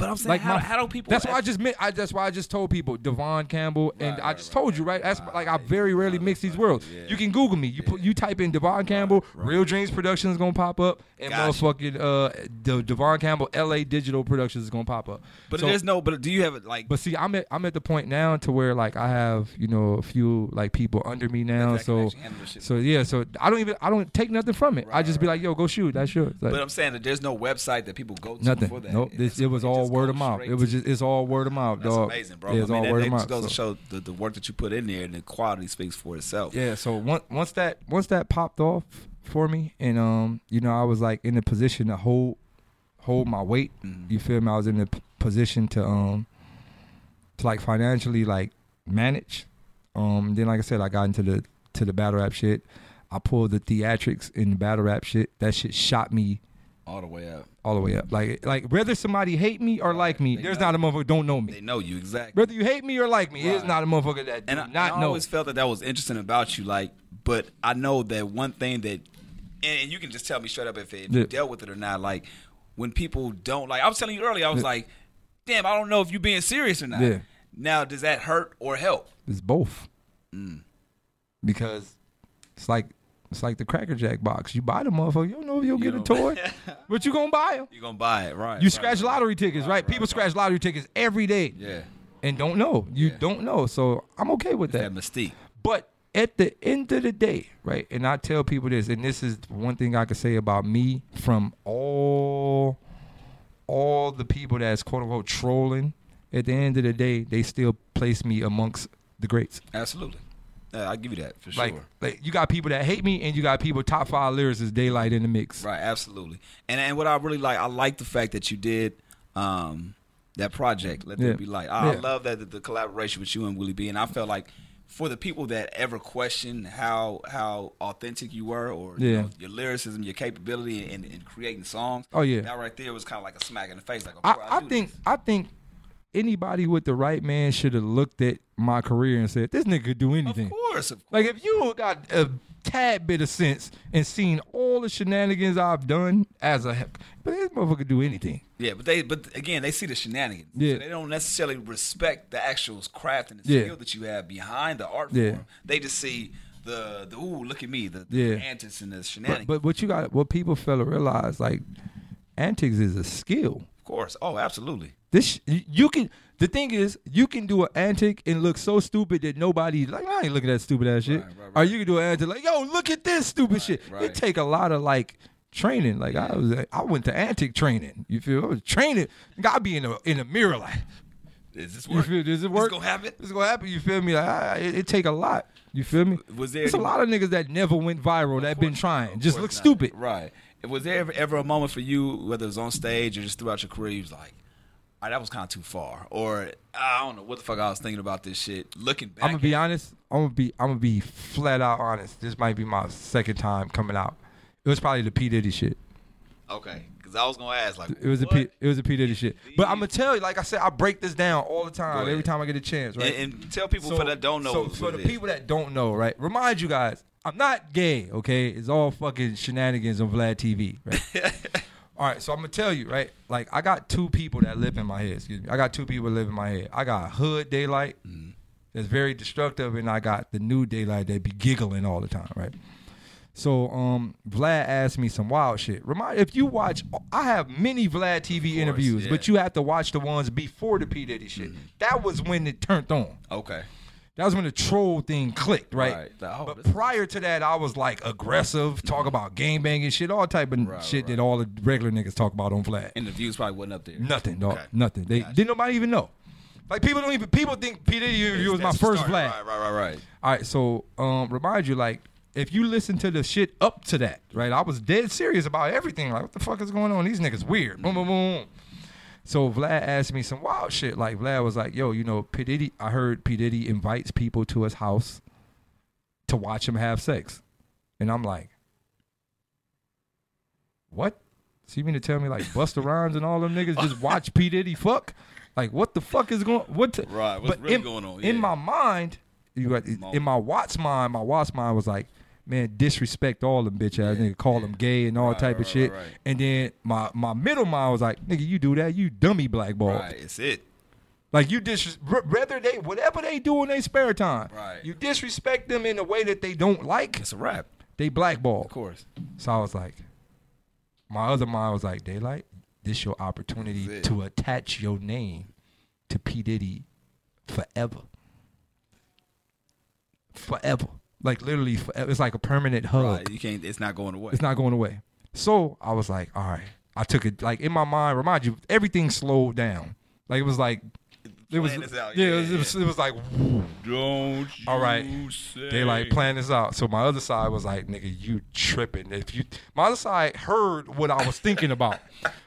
But I'm saying, Like how, my, how do people? That's why I just meant. I that's why I just told people Devon Campbell, and Right, I just right, told you right. That's right, like I very rarely mix these worlds. yeah. You can Google me. You put you type in Devon Campbell, Real Dreams Productions is gonna pop up, and Gotcha. motherfucking uh the Devon Campbell L.A. Digital Productions is gonna pop up. But So- there's no. But do you have it like? But see, I'm at I'm at the point now to where like I have you know a few like people under me now. So actually handle the shit. so yeah. So I don't even I don't take nothing from it. I Right, just be like, yo, go shoot. That's yours. Like, But I'm saying that there's no website that people go to nothing. for that. Nope. This, it was all just word of mouth. It was just it's all word of mouth, That's dog. amazing, bro. Yeah, it's I mean, all that, word of just mouth. goes so. to show the, the work that you put in there and the quality speaks for itself. Yeah, so once once that once that popped off for me, and um, you know, I was like in a position to hold hold my weight. Mhm. You feel me? I was in a p- position to um to like financially like manage. Um, then like I said, I got into the to the battle rap shit. I pulled the theatrics in the battle rap shit. That shit shot me all the way up. all the way up. Like like whether somebody hate me or like me, They there's know. not a motherfucker don't know me. They know you exactly. Whether you hate me or like me, Right. not a motherfucker that And I, not and I know. always felt that that was interesting about you. Like, but I know that one thing that, and, and you can just tell me straight up if, if Yeah. you dealt with it or not. Like, when people don't like, I was telling you earlier, I was like, damn, I don't know if you being serious or not. Yeah. Now, does that hurt or help? It's both. Mm. Because it's like it's like the Cracker Jack box. You buy the motherfucker, you don't know if you'll You get a toy, but you gonna buy them. You gonna buy it, right? You right, scratch right. lottery tickets, right? Right, People right, scratch lottery tickets every day Yeah, and don't know. You Yeah. don't know, so I'm okay with that that. mystique. But at the end of the day, right? And I tell people this, and this is one thing I can say about me from all all the people that's quote unquote trolling. At the end of the day, they still place me amongst the greats. Absolutely. Yeah, I give you that for Like, sure. like you got people that hate me, and you got people top five lyricists Daylyt in the mix. Right, absolutely. And and what I really like, I like the fact that you did um, that project. Let Yeah. there be light. I, I love that the, the collaboration with you and Willie B. And I felt like for the people that ever question how how authentic you were, or you know, your lyricism, your capability in, in creating songs. Oh, yeah. that right there was kind of like a smack in the face. Like, oh, I, I think this. I think anybody with the right man should have looked at my career and said, "This nigga could do anything." of course, of course. Like if you got a tad bit of sense and seen all the shenanigans I've done as a, but this motherfucker could do anything. Yeah, but they but again they see the shenanigans. Yeah. So they don't necessarily respect the actual craft and the Yeah. skill that you have behind the art Yeah. form. They just see the the ooh, look at me, the, the Yeah. antics and the But, shenanigans. but what you got, what people fail to realize, like antics is a skill. Of course. Oh, absolutely. This you- can. The thing is, you can do an antic and look so stupid that nobody like. I ain't looking at that stupid ass shit. Right, right, Or you can do an antic like, yo, look at this stupid shit. right. It take a lot of like training. Like I was, I went to antic training. You feel? I was training. Gotta be in a in a mirror like. Is this You work? feel? Does it This work? gonna happen? This gonna happen. You feel me? Like I, it, it take a lot. You feel me? Was there There's a lot of niggas that never went viral that been trying. Just look not. stupid. Right. Was there ever, ever a moment for you, whether it was on stage or just throughout your career, you was like, all right, that was kind of too far, or ah, I don't know what the fuck I was thinking about this shit. Looking back, I'm gonna be honest. I'm gonna be. I'm gonna be flat out honest. This might be my second time coming out. It was probably the P Diddy shit. okay, because I was gonna ask like, It was a what? P. It was a P Diddy shit. But I'm gonna tell you, like I said, I break this down all the time. Every time I get a chance, right? And, and tell people for that don't know. So what for the people that don't know, right? Remind you guys, I'm not gay. Okay, it's all fucking shenanigans on Vlad TV. Right? all right, so I'm gonna tell you, right? Like I got two people that live in my head. Excuse me. I got two people that live in my head. I got Hood Daylyt, Mm-hmm. that's very destructive, and I got the new Daylyt that be giggling all the time, right? So um, Vlad asked me some wild shit. Remind if you watch, I have many Vlad TV interviews, but yeah. Mm-hmm. you have to watch the ones before the P Diddy shit. That was when it turned on. okay, That was when the troll thing clicked, right? Right. Oh, but prior to that, I was like aggressive, talk about game banging shit, all type of Right, shit right. that all the regular niggas talk about on Vlad. and the views probably wasn't up there. Nothing, dog. Okay. Nothing. They Gotcha. didn't nobody even know. Like people don't even people think P Diddy interview was my first. Vlad. Right, right, right, right. All right, so um, remind you, like, if you listen to the shit up to that, right? I was dead serious about everything. Like, what the fuck is going on? These niggas weird. Boom, boom, boom. So Vlad asked me some wild shit. Like Vlad was like, "Yo, you know, P Diddy. I heard P Diddy invites people to his house to watch him have sex," and I'm like, "What? So you mean to tell me like Busta Rhymes and all them niggas just watch P Diddy fuck? Like, what the fuck is going? What? Right, what's but really in, going on? In my mind, you got, in my Watts mind, my Watts mind was like, man, disrespect all them bitch ass nigga, call them gay and all Right, type right, of shit. right. And then my my middle mind was like, nigga, you do that, you dummy blackball. Right, it's it. Like you dis whether they whatever they do in their spare time, Right. you disrespect them in a way that they don't like, It's a wrap. they blackball. Of course. So I was like, my other mind was like, Daylyt, this your opportunity to attach your name to P Diddy forever, forever. Like literally. It's like a permanent hug. Right. You can't. It's not going away. It's not going away. So I was like, all right. I took it like in my mind. Remind you, everything slowed down. Like it was like it was yeah. Yeah, it, was, it was it was like Don't All right. say. they like plan this out. So my other side was like, nigga, you tripping. If you my other side heard what I was thinking about.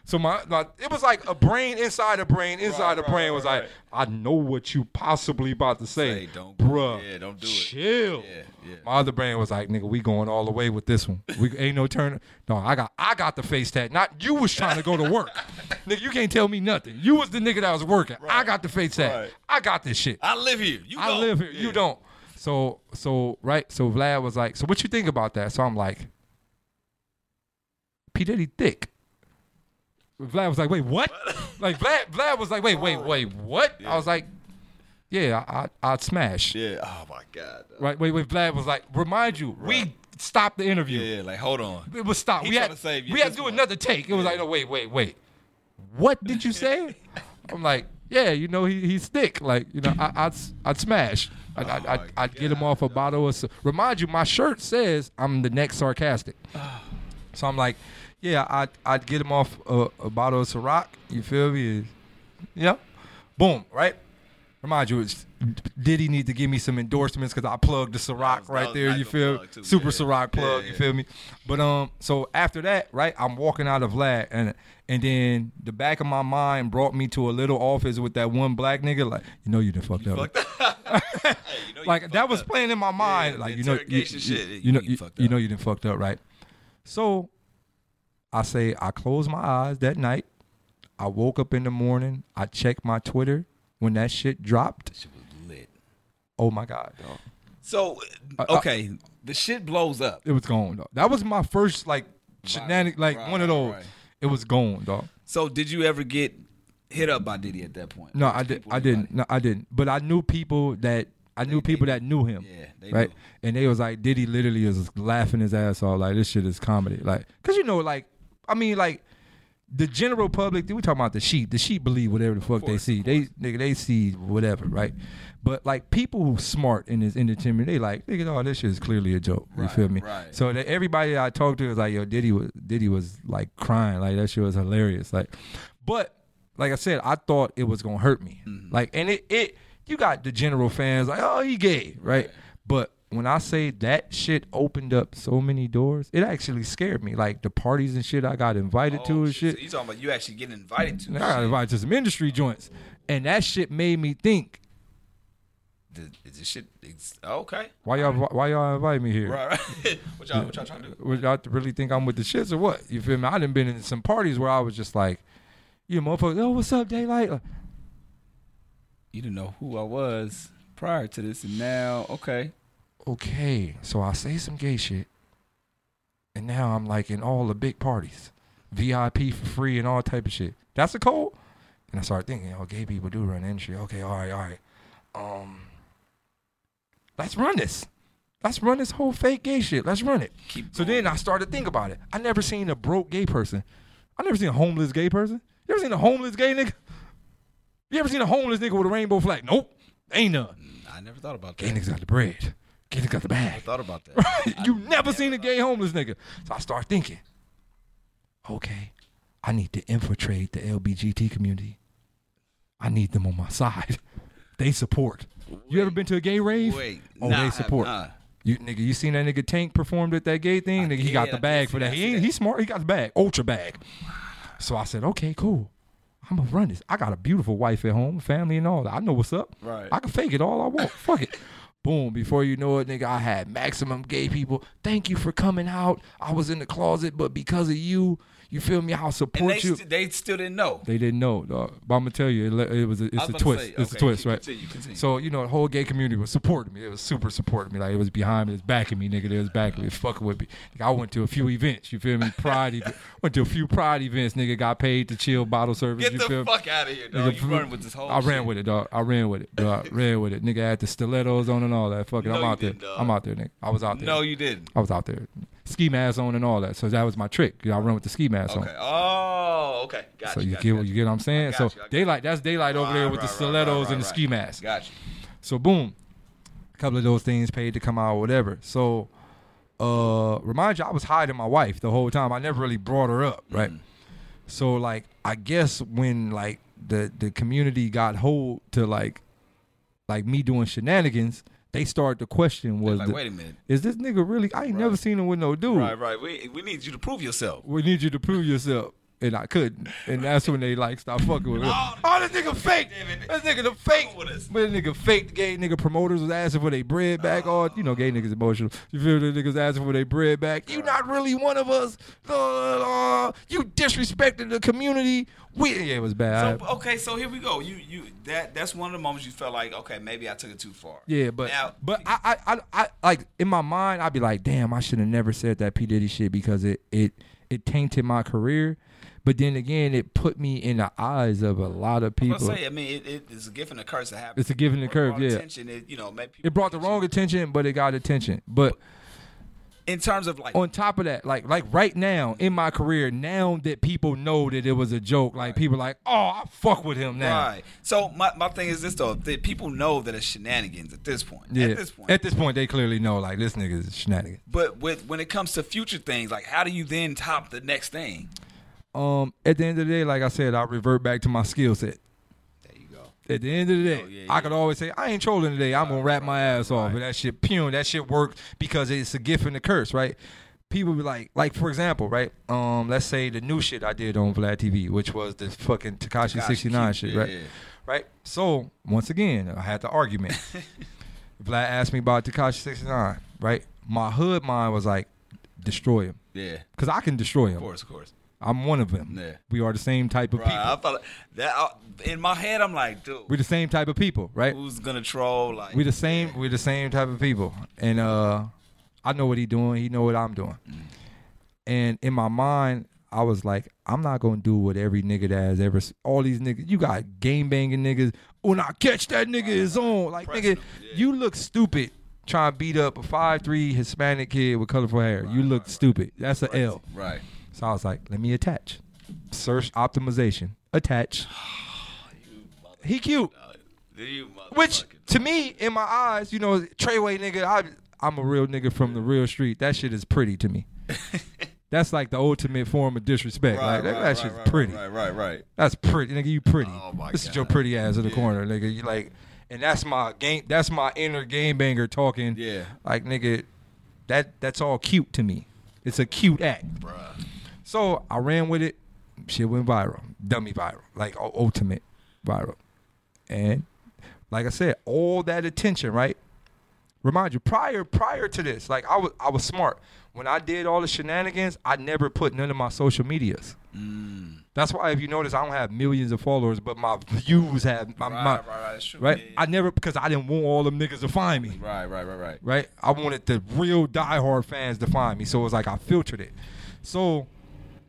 So my, my it was like a brain inside a brain inside Right, right, brain was right, like, I know what you possibly about to say. Say, don't- bruh. yeah, don't do it. Chill. Yeah, yeah. My other brain was like, nigga, we going all the way with this one. We ain't no turn. No, I got I got the face tat. Not you was trying to go to work. nigga, you can't tell me nothing. You was the nigga that was working. I got the face tat. Right. I got this shit. I live here. You I don't. live here. You don't. So so right. So Vlad was like, so what you think about that? So I'm like, P Diddy thick. Vlad was like, wait, what? like Vlad Vlad was like, wait, wait, wait, what? I was like, yeah, I, I I'd smash. Yeah. Oh my God. Right. Wait, wait. Vlad was like, remind you, we stopped the interview. Yeah. Like, hold on. It was stopped. He we had tryna save you we had to do one. another take. It was like, no, wait, wait, wait. What did you say? I'm like, yeah, you know, he he's thick. Like, you know, I, I'd I'd smash. I'd, I'd, oh I'd, I'd get him off a bottle of. Remind you, my shirt says I'm the next sarcastic. So I'm like, yeah, I'd I'd get him off a, a bottle of Ciroc. You feel me? Yeah. Boom. Right. Remind you, it's, did he need to give me some endorsements because I plugged the Ciroc was- right there? nice You feel plug, too. super Yeah. Ciroc plug? Yeah, You feel me? But um, so after that, right, I'm walking out of Vlad, and and then the back of my mind brought me to a little office with that one black nigga. Like, you know, you done fucked up. Hey, you know you like fucked that was up. playing in my mind. like you know, you, you- shit, you you know, you you, fucked you know, you done fucked up, right? So I say I closed my eyes that night. I woke up in the morning. I checked my Twitter when that shit dropped. Shit was lit. Oh my god, dog. So Uh, uh, okay, the shit blows up. it was gone, dog. That was my first like shenanigans, like right, one of those. right. It was gone, dog. So did you ever get hit up by Diddy at that point? No, Those I did. I didn't. No, I didn't. But I knew people that I knew people that knew him. Yeah, they right. knew. And they was like, Diddy literally is laughing his ass off. Like this shit is comedy. Like, cause you know, like, I mean, like. The general public, we talking about the sheep. The sheep believe whatever the fuck they see. They nigga, they see whatever, right? But like people who smart in this entertainment, they like, nigga, oh, this shit is clearly a joke. You Right, feel me? right. So that everybody I talked to was like, yo, Diddy was Diddy was like crying, like that shit was hilarious. Like, but like I said, I thought it was gonna hurt me. Mm-hmm. Like, and it it you got the general fans like, oh, he gay, right? But when I say that shit opened up so many doors, it actually scared me. Like the parties and shit I got invited to Oh, and shit. So you talking about you actually getting invited to? I got invited to some industry joints, and that shit made me think, The- Is this shit okay? why y'all why y'all invite me here? Right, right. what y'all what y'all trying to do? Would y'all really think I'm with the shits or what? You feel me? I done been in some parties where I was just like, you motherfucker, oh, what's up, Daylyt? Like, You didn't know who I was prior to this, and now okay. Okay, so I say some gay shit, and now I'm like in all the big parties, VIP for free and all type of shit. That's a code. And I started thinking, oh, gay people do run the industry. Okay, all right, all right. Um, let's run this. Let's run this whole fake gay shit. Let's run it. Keep So going. then I started to think about it. I never seen a broke gay person. I never seen a homeless gay person. You ever seen a homeless gay nigga? You ever seen a homeless nigga with a rainbow flag? Nope, ain't none. I never thought about that. Gay niggas got the bread. Gay got the bag. I thought about that. you never seen a gay homeless nigga. So I start thinking, okay, I need to infiltrate the LBGT community. I need them on my side. They support. You ever been to a gay rave? Wait, Oh, nah, they support. not. You nigga, you seen that nigga Tank performed at that gay thing? Nigga, he got the I bag for that. He ain't that. smart. He got the bag, ultra bag. So I said, okay, cool. I'm gonna run this. I got a beautiful wife at home, family and all. I know what's up. Right. I can fake it all I want. Fuck it. Boom. Before you know it, nigga, I had maximum gay people. Thank you for coming out. I was in the closet, but because of you, You feel me? I'll support they, you. st- they still didn't know. they didn't know, dog. But I'm gonna tell you, it, it was a, it's was a twist. say, it's a okay, twist, right? Continue, continue. So you know, the whole gay community was supporting me. It was super supporting me. Like it was behind me, it was backing me, nigga. It was backing me, it was fucking with me. Like, I went to a few events. You feel me? Pride. went to a few pride events. Nigga got paid to chill bottle service. Get you the feel me? fuck out of here, Nigga, dog. You running with this whole I ran shit. with it, dog. I ran with it, dog. Ran with it. Nigga I had the stilettos on and all that. Fuck it, No, I'm out there. dog. I'm out there, nigga. I was out there. No, you didn't. I was out there. Ski mask on and all that. So that was my trick. You know, I run with the ski mask on. Oh, okay. Got So you. got get you, what you get what I'm saying? So you, Daylyt, that's Daylyt over there with the right, right, stilettos right, and the ski mask. Got you. So boom, a couple of those things paid to come out, or whatever. So, uh, remind you, I was hiding my wife the whole time. I never really brought her up, right? Mm. So like, I guess when like the the community got hold to like, like me doing shenanigans, they started to question was Like, the, wait a minute. is this nigga really? I ain't never seen him with no dude. Right, right. We we need you to prove yourself. We need you to prove yourself. And I couldn't. And that's when they like stopped fucking with me. Oh, this nigga fake. This nigga the fake. With us. But this nigga fake. The gay nigga promoters was asking for their bread back. Oh, you know, gay niggas emotional. You feel the niggas asking for their bread back. You not really one of us. Uh, you disrespected the community. We yeah, it was bad. So okay, so here we go. You you that that's one of the moments you felt like okay, maybe I took it too far. Yeah, but now, but I, I I I like in my mind I'd be like, damn, I should have never said that P Diddy shit because it it it tainted my career. But then again, it put me in the eyes of a lot of I people. say, I mean, it, it, it's a gift and a curse to happen. It's a gift and a curse, yeah. Attention, it, you know, made people It brought the wrong attention, but it got attention. But in terms of like on top of that, like like right now in my career, now that people know that it was a joke, like people like, oh, I fuck with him now. Right. So my, my thing is this though, that people know that it's shenanigans at this point. Yeah. At this point. At this point, they clearly know like this nigga is shenanigan. but with when it comes to future things, like how do you then top the next thing? Um, at the end of the day, like I said, I revert back to my skill set. There you go. At the end of the day, Oh, yeah, I yeah. could always say, I ain't trolling today. I'm gonna rap my ass off. And that shit pure. That shit worked because it's a gift and a curse, right? People be like, like for example, right? Um, let's say the new shit I did on Vlad TV, which was the fucking Tekashi 6ix9ine shit, right? yeah. Right. So once again, I had the argument. Vlad asked me about Tekashi 6ix9ine, right? My hood mind was like, destroy him, Yeah. cause I can destroy him. Of course, of course. I'm one of them. Yeah. We are the same type of Right. people. I like that I, in my head. I'm like, dude, We're the same type of people, right? who's gonna troll? Like, we're the same. We're the same type of people, and uh, I know what he doing. He know what I'm doing. And in my mind, I was like, I'm not gonna do what every nigga that has ever. All these niggas, you got game banging niggas. When I catch that nigga is on. Like nigga, yeah. you look stupid trying to beat up a five three Hispanic kid with colorful hair. you look stupid. That's a L. right. So I was like, let me attach. Search optimization. Attach. He cute. Which to me, in my eyes, you know, Treyway nigga, I I'm a real nigga from the real street. That shit is pretty to me. That's like the ultimate form of disrespect. Right, like that, right, that shit's right, pretty. Right, right, right. That's pretty, nigga. You pretty. Oh, my this is your pretty ass in the Yeah. corner, nigga. You like, and that's my game. That's my inner game banger talking. Yeah. Like nigga, that that's all cute to me. It's a cute act. Bruh. So I ran with it. Shit went viral, dummy viral, like ultimate viral. And like I said, all that attention, right? Remind you, prior prior to this, like I was I was smart. When I did all the shenanigans, I never put none of my social medias. Mm. That's why if you notice, I don't have millions of followers, but my views have my, Right, my right, right. That's true. right. Yeah, I never because I didn't want all them niggas to find me Right, right, right, right. right? I wanted the real diehard fans to find me, so it was like I filtered it. So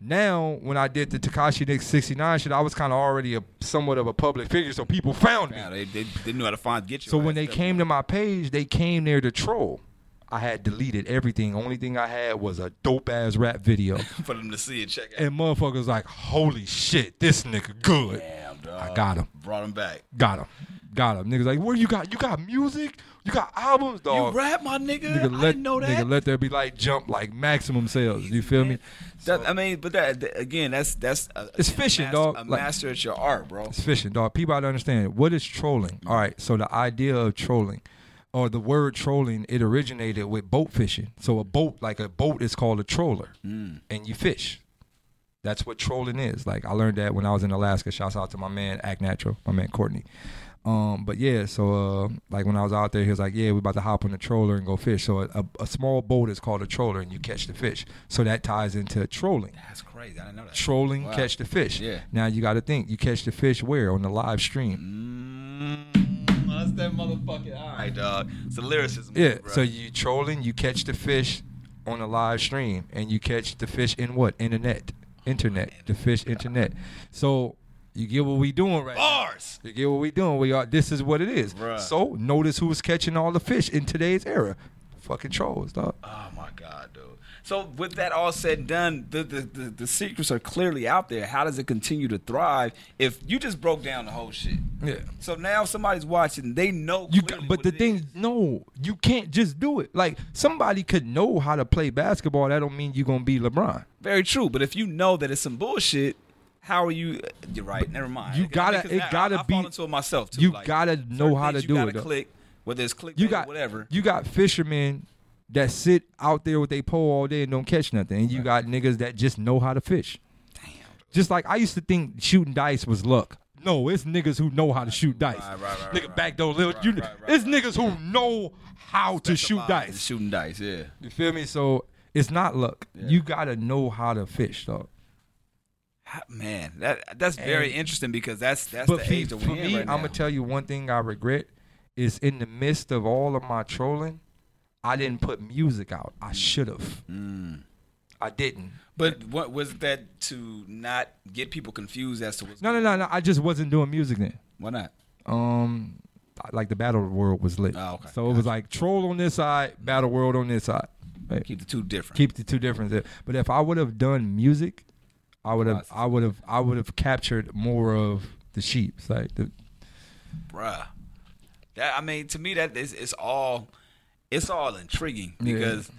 now, when I did the Tekashi Nick 69 shit, I was kind of already a somewhat of a public figure, so people found me. Yeah, they, they, they knew how to find get you. So when they came to my page, they came there to troll. I had deleted everything. Only thing I had was a dope ass rap video. for them to see and check out. and motherfuckers like, holy shit, this nigga good. Damn, dog. I got him. Brought him back. Got him. Got him. Niggas like, where you got? You got music? You got albums, dog? you rap, my nigga? Nigga, I let, didn't know that. Nigga, let there be like jump, like maximum sales. You feel me? That- I mean, but that that- again, that's that's a, It's again, fishing, master, dog. A Like- master at your art, bro. It's fishing, dog. People gotta understand what is trolling. All right, so the idea of trolling, or the word trolling, it originated with boat fishing. So a boat, like a boat, is called a troller, Mm. and you fish. That's what trolling is. Like I learned that when I was in Alaska. Shouts out to my man Act Natural, my man Courtney. Um, but yeah, so uh, like when I was out there, he was like, "Yeah, we about to hop on the troller and go fish." So a, a small boat is called a troller, and you catch the fish. So that ties into trolling. That's crazy. I didn't know that. Trolling, Wow. catch the fish. Yeah. Now you got to think, you catch the fish where on the live stream. Mm, that's that motherfucking. All right, dog. It's the lyricism. Yeah. bro. So you trolling, you catch the fish on a live stream, and you catch the fish in what? Internet, internet, the fish internet. So you get what we doing right now. bars. You get what we doing? We are. This is what it is. Bruh. So notice who's catching all the fish in today's era. Fucking trolls, dog. Oh my god, dude. So with that all said and done, the, the the the secrets are clearly out there. How does it continue to thrive if you just broke down the whole shit? Yeah. So now somebody's watching, they know. You, got, but the thing, is. no, you can't just do it. Like somebody could know how to play basketball. That don't mean you're gonna be LeBron. very true. But if you know that it's some bullshit, how are you? Uh, you're right. Never mind. You gotta- it I- gotta I, I be- fall into it myself too. you like, gotta know how to do it, though. click, whether it's click, You got whatever. You got fishermen that sit out there with their pole all day and don't catch nothing, and you got niggas that just know how to fish. Damn. Just like I used to think shooting dice was luck. No, it's niggas who know how to shoot dice. Right, right, right, Nigga right. back door little. Right, you, right, right, it's right, niggas who know how to shoot dice. Shooting dice. Yeah. You feel me? So it's not luck. Yeah. You gotta know how to fish, dog. Man, that that's very And- interesting because that's that's but the age that for we're in me, right I'm gonna tell you one thing I regret is in the midst of all of my trolling, I didn't put music out. I should have. Mm. I didn't. But what was that to not get people confused as to what's No, no, no, no. I just wasn't doing music then. Why not? Um, like the battle world was lit. Oh, okay. So it was like troll on this side, battle world on this side. Right? Keep the two different. Keep the two different. But if I would have done music, I would have, I would have, I would have captured more of the sheeps. Like the, bruh. That I mean, to me, that is it's all it's all intriguing Yeah. because,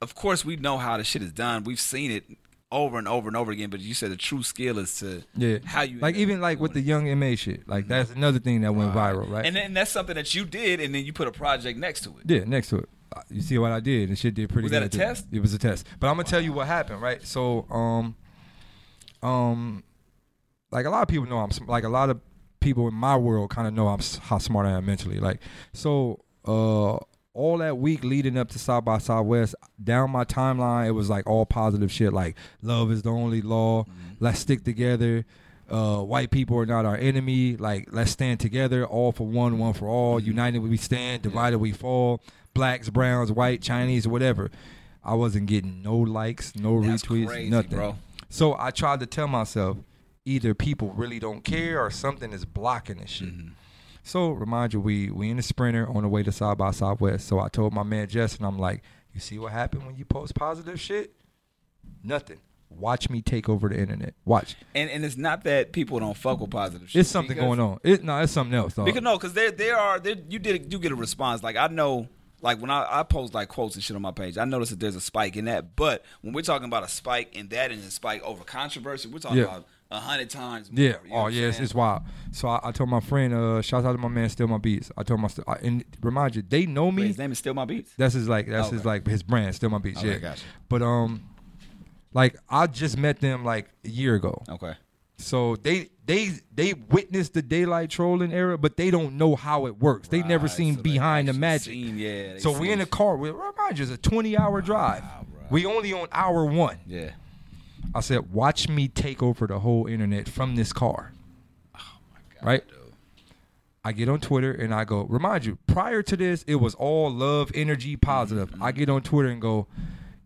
of course, we know how the shit is done. We've seen it over and over and over again. But you said the true skill is to yeah. how you like even like with the Young M.A shit. Like that's another thing that it. went viral, right? And then that's something that you did, and then you put a project next to it. Yeah, next to it. Uh, You see what I did? The shit did pretty Was good. that a test? It was a test. But I'm gonna tell you what happened, right? So, um, um, like a lot of people know I'm like a lot of people in my world kind of know I'm how smart I am mentally. Like, so, uh, all that week leading up to South by Southwest, down my timeline, it was like all positive shit. Like, love is the only law. Let's stick together. Uh, white people are not our enemy. Like, let's stand together, all for one, one for all. United we stand, divided we fall. Blacks, browns, white, Chinese, whatever. I wasn't getting no likes, no That's retweets, crazy, nothing. bro. So I tried to tell myself, either people really don't care or something is blocking this shit. Mm-hmm. So remind you, we we in the sprinter on the way to South by Southwest. So I told my man Justin, I'm like, you see what happened when you post positive shit? Nothing. Watch me take over the internet. Watch. And and it's not that people don't fuck with positive shit. It's something because- going on. It no, it's something else. Dog. Because no, because there there are there you did you get a response. Like I know, like when I, I post like quotes and shit on my page, I notice that there's a spike in that. But when we're talking about a spike in that and a spike over controversy, we're talking Yeah. about a hundred times more. Yeah. Oh, yeah. It's, it's wild. So I, I told my friend, uh, shout out to my man, Still My Beats. I told my, I, and remind you, they know Wait, me. his name is still my beats. That's his like that's his like his brand, still my beats. Okay, yeah. gotcha. But um like I just met them like a year ago. Okay. So they they they witnessed the Daylyt trolling era, but they don't know how it works. They never seen so behind the magic. seen- yeah. so we in the car. We remind you, it's a twenty hour drive. bro. we only on hour one. Yeah. I said, watch me take over the whole internet from this car. Oh, God, Right? dude. I get on Twitter and I go, remind you, prior to this, it was all love, energy, positive. I get on Twitter and go,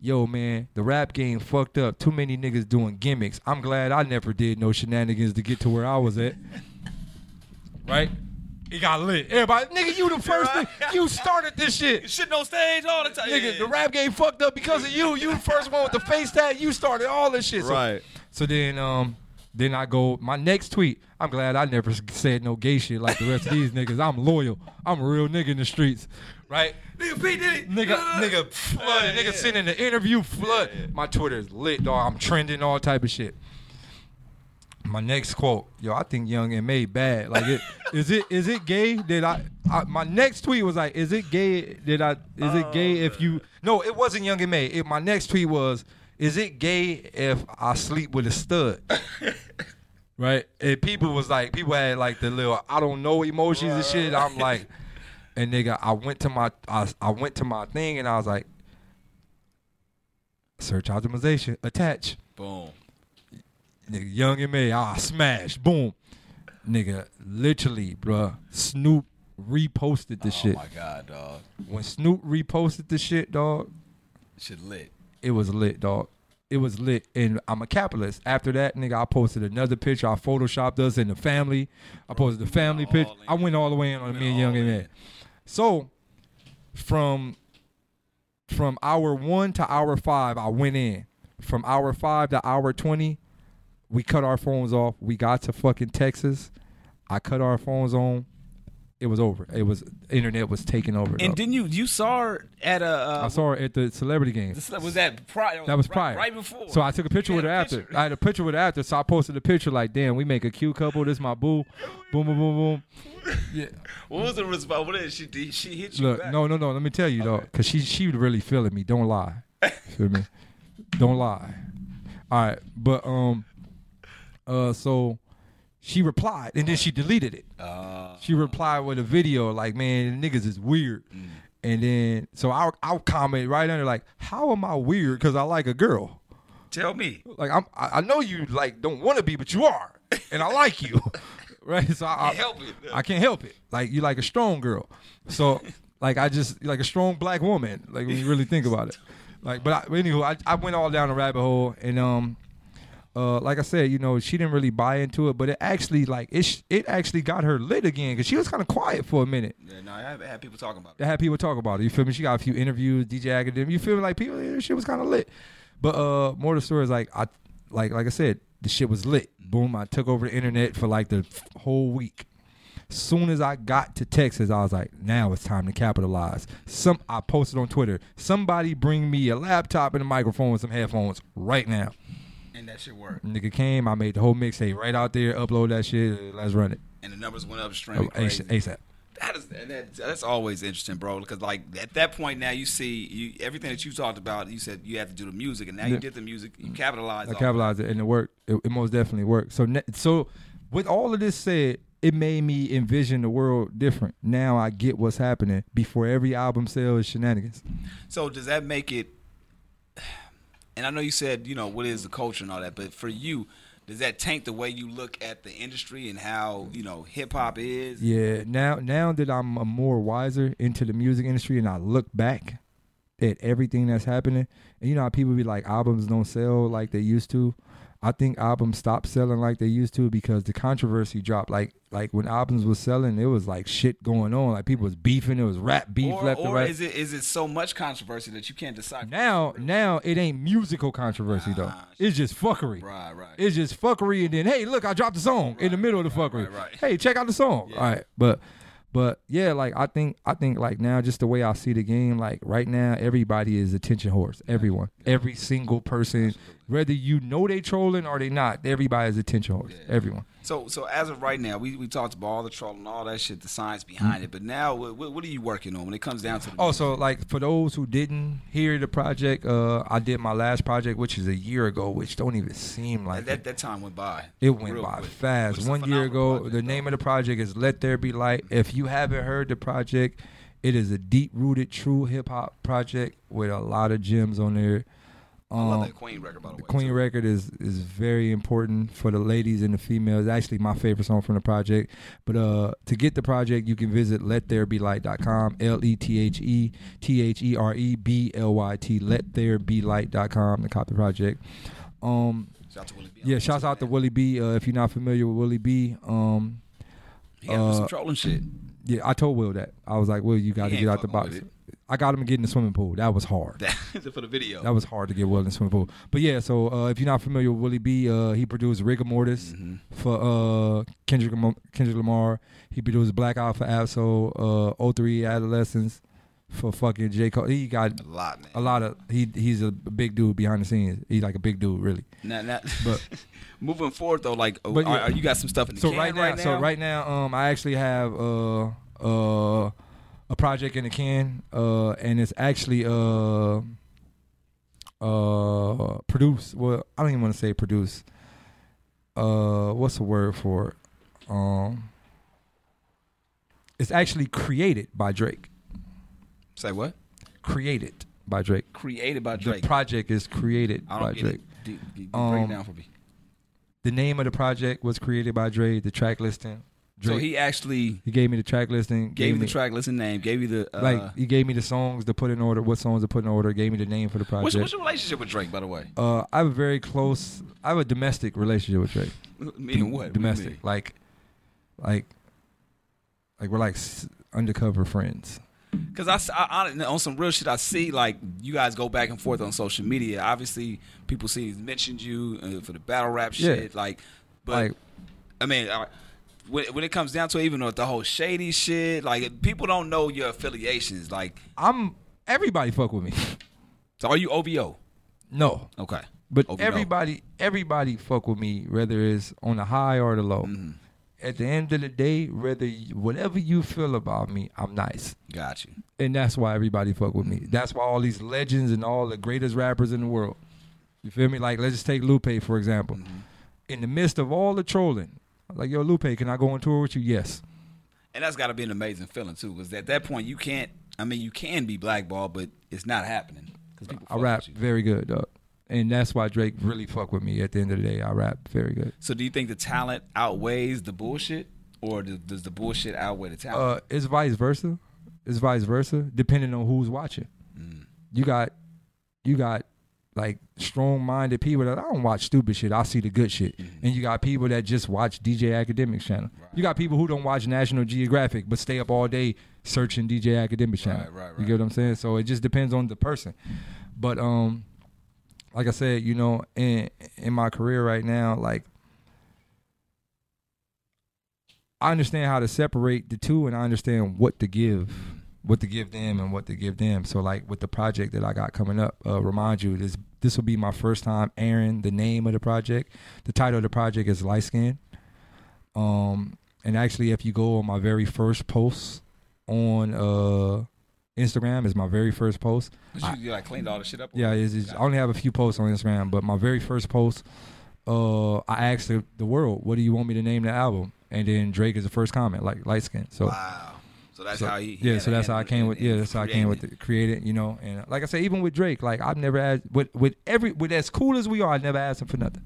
yo, man, the rap game fucked up. Too many niggas doing gimmicks. I'm glad I never did no shenanigans to get to where I was at. right? It got lit. Everybody, nigga, you the first thing. You started this shit. Shitting on stage all the time. Nigga, the rap game fucked up because of you. You the first one with the face tag. You started all this shit. So- Right. so then, um, then I go my next tweet. I'm glad I never said no gay shit like the rest of these niggas. I'm loyal. I'm a real nigga in the streets, right? Nigga P did it. Nigga, uh, nigga, uh, flooded. Nigga in the interview, flood. My Twitter is lit, dog. I'm trending all type of shit. My next quote, yo, I think Young M.A bad. Like, it, is it is it gay that I, I? My next tweet was like, is it gay that I? Is it gay if you? Oh, no, it wasn't Young M.A. It, my next tweet was, is it gay if I sleep with a stud? right? And people was like, people had like the little I don't know emotions and shit. I'm like, and nigga, I went to my I, I went to my thing and I was like, search optimization, attach. Boom. Nigga, Young M.A, ah, smash, boom. Nigga, literally, bruh, Snoop reposted the oh shit. Oh my god, dog. When Snoop reposted the shit, dog, Shit lit. it was lit, dog. It was lit, and I'm a capitalist. After that, nigga, I posted another picture. I photoshopped us in the family. I posted the family picture. I went all the way in on me and Young and. Man. So, from from hour one to hour five, I went in. From hour five to hour twenty, we cut our phones off. We got to fucking Texas. I cut our phones on. It was over. It was internet was taking over. And dog. didn't you you saw her at a uh, I saw her at the celebrity game. was that prior? That was right, prior. Right before. So I took a picture with her after. picture. I had a picture with her after, so I posted a picture like, "Damn, we make a cute couple. This my boo." Boom, boom, boom, boom. Yeah. What was the response? What did she did? She hit you Look, back. no, no, no. Let me tell you though, because she she really feeling me. Don't lie. Feel me? Don't lie. All right, but um, uh, so she replied and then she deleted it. Uh, She replied with a video like, "Man, niggas is weird." Mm. And then so I'll I'll comment right under like, "How am I weird? Because I like a girl." tell me. like I'm, I I know you like don't want to be, but you are, and I like you, right? So I, Can't help it. I can't help it. Like you like a strong girl, so like I just like a strong black woman. Like when you really think about it, like. But I, but anywho, I, I went all down the rabbit hole, and um, uh, like I said, you know, she didn't really buy into it, but it actually like it sh- it actually got her lit again because she was kind of quiet for a minute. Yeah, no, I have had people talking about it. I had people talk about it. You feel me? She got a few interviews, DJ Academy. You feel me? Like people, yeah, shit was kind of lit. But uh, more of the story is like I, like like I said, the shit was lit. Boom! I took over the internet for like the whole week. Soon as I got to Texas, I was like, now it's time to capitalize. Some I posted on Twitter. Somebody bring me a laptop and a microphone and some headphones right now. And that shit worked. Nigga came. I made the whole mixtape right out there. Upload that shit. Let's run it. And the numbers went up straight. Oh, crazy. ASAP. That is and that, that's always interesting, bro. Because like at that point now, you see you everything that you talked about. You said you had to do the music, and now you did the music. You capitalized. I capitalized it and it worked. It, it most definitely worked. So, so with all of this said, it made me envision the world different. Now I get what's happening. Before every album sells shenanigans. So does that make it? And I know you said you know what is the culture and all that, but for you, does that taint the way you look at the industry and how you know hip hop is? Yeah. Now, now that I'm more wiser into the music industry and I look back at everything that's happening, and you know how people be like albums don't sell like they used to. I think albums stopped selling like they used to because the controversy dropped. Like like when albums was selling, it was like shit going on. Like people was beefing. It was rap beef Or, left and or right. is it is it so much controversy that you can't decide? Now, now it ain't musical controversy though. Ah, It's just fuckery. Right, right. It's just fuckery, and then hey, look, I dropped the song in the middle of the fuckery. right, right. Hey, check out the song. All right, but but yeah, like I think I think like now, just the way I see the game, like right now, everybody is attention whores. Everyone, every single person, whether you know they trolling or they not, everybody is attention whores. Everyone. So, so as of right now, we, we talked about all the troll and all that shit, the science behind it. But now, what, what what are you working on when it comes down to the so like for those who didn't hear the project, uh, I did my last project, which is a year ago, which don't even seem like that, it. that time went by. It went by quick. Fast. is One year ago, project, the though. name of the project is Let There Be Light. If you haven't heard the project, it is a deep rooted, true hip hop project with a lot of gems on there. I love Um, that Queen record, by the, the way. Queen too. record is is very important for the ladies and the females. Actually, my favorite song from the project. But uh, to get the project, you can visit lettherebelight.com. L e t h e t h e r e b l y t. Lettherebelight.com to copy the project. Um, Shout out to Willie B. yeah, shouts out to Willie B. Uh, if you're not familiar with Willie B, um, He had to do some uh, trolling shit. yeah, I told Will that I was like, Will, you got to get out the box. I got him to get in the swimming pool. That was hard. That for the video. That was hard to get Will in the swimming pool. But yeah, so uh, if you're not familiar with Willie B, uh, he produced Rigamortis Mhm. for uh, Kendrick, Kendrick Lamar. He produced Black Out for Ab-Soul, uh, 03 Adolescence for fucking J. Cole. He got a lot, man. a lot of, he he's a big dude behind the scenes. He's like a big dude, really. Now, now, But- moving forward though, like, But yeah. are you got some stuff in the so can right now, so right now, um, I actually have uh uh a project in the can, uh, and it's actually uh uh produced. Well, I don't even want to say produced. uh what's the word for it? Um it's actually created by Drake. Say what? Created by Drake. Created by Drake. The project is created I don't get Drake. it. D- d- break it Um, down for me. The name of the project was created by Drake. The track listing. Drake. So he actually he gave me the track listing. gave you me the track listing name, gave you the uh, like he gave me the songs to put in order, what songs to put in order. Gave me the name for the project. what's your relationship with Drake, by the way? uh, I have a very close. I have a domestic relationship with Drake. Meaning what? What Domestic, mean? like, like, like we're like s- undercover friends. Cause I, s- I- I- on some real shit, I see like you guys go back and forth on social media. Obviously, people see he's mentioned you uh, for the battle rap Yeah. shit. Like, but like, I mean, uh, when, when it comes down to it, even with the whole shady shit, like people don't know your affiliations. Like, I'm everybody fuck with me. so are you OVO? No, Okay, but OVO. everybody, everybody fuck with me, whether it's on the high or the low. Mhm. At the end of the day, whether you, whatever you feel about me, I'm nice. got you. and that's why everybody fuck with me. That's why all these legends and all the greatest rappers in the world. You feel me? Like let's just take Lupe for example. In the midst of all the trolling, like yo Lupe, can I go on tour with you? Yes. And that's got to be an amazing feeling too, because at that point you can't. I mean, you can be blackballed, but it's not happening because people. I rap very good, dog. And that's why Drake really fuck with me. At the end of the day, I rap very good. So, do you think the talent outweighs the bullshit, or does, does the bullshit outweigh the talent? Uh, it's vice versa. It's vice versa, depending on who's watching. Mm. You got, you got like strong-minded people that I don't watch stupid shit. I see the good shit, Mm-hmm. and you got people that just watch DJ Akademiks channel. You got people who don't watch National Geographic but stay up all day searching DJ Akademiks channel. Right, right, You get what I'm saying? So it just depends on the person. But um, like I said, you know, in in my career right now, like I understand how to separate the two, and I understand what to give, what to give them, and what to give them. So, like with the project that I got coming up, uh, remind you this this will be my first time airing the name of the project. The title of the project is Light Skin. Um, and actually, if you go on my very first post on uh Instagram, is my very first post. But you, you like cleaned all the shit up. Yeah, it's, it's, I only have a few posts on Instagram, but my very first post, uh, I asked the, the world, "What do you want me to name the album?" And then Drake is the first comment, like light skin. So, Wow. So that's so- how he. yeah, so that's how I came with yeah, that's how I came with it, created, you know. And uh, like I said, even with Drake, like I've never asked with with every with as cool as we are, I never asked him for nothing.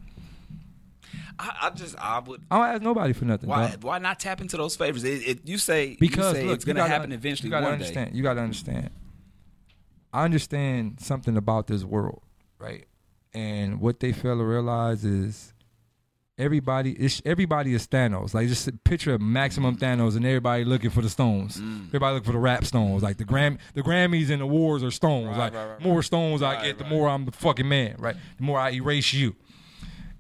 I, I just I would. I don't ask nobody for nothing. Why dog. why not tap into those favors? It, it, you say Because you say look, it's gonna gotta- happen eventually You gotta one understand. day. You gotta understand. I understand something about this world, right? And what they fail to realize is everybody is everybody is Thanos. Like just picture a maximum Thanos and everybody looking for the stones. Mm. Everybody looking for the rap stones. Like the Gram the Grammys and the awards are stones. Right, like right, right, more stones I get, the more I'm the fucking man, right? The more I erase you.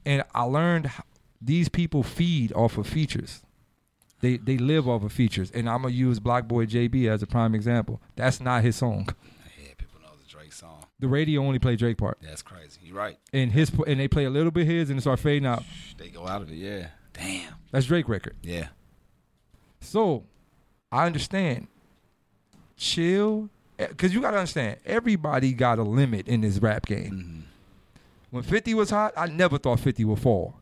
And I learned how, these people feed off of features. They they live off of features. And I'm gonna use BlocBoy JB as a prime example. That's not his song. Yeah, people know the Drake song. The radio only play Drake part. That's crazy. You're right. And his and they play a little bit his and it start fading out. They go out of it. Yeah. Damn. That's Drake record. Yeah. So I understand. Chill. Cause you gotta understand, everybody got a limit in this rap game. Mm-hmm. When 50 was hot, I never thought 50 would fall.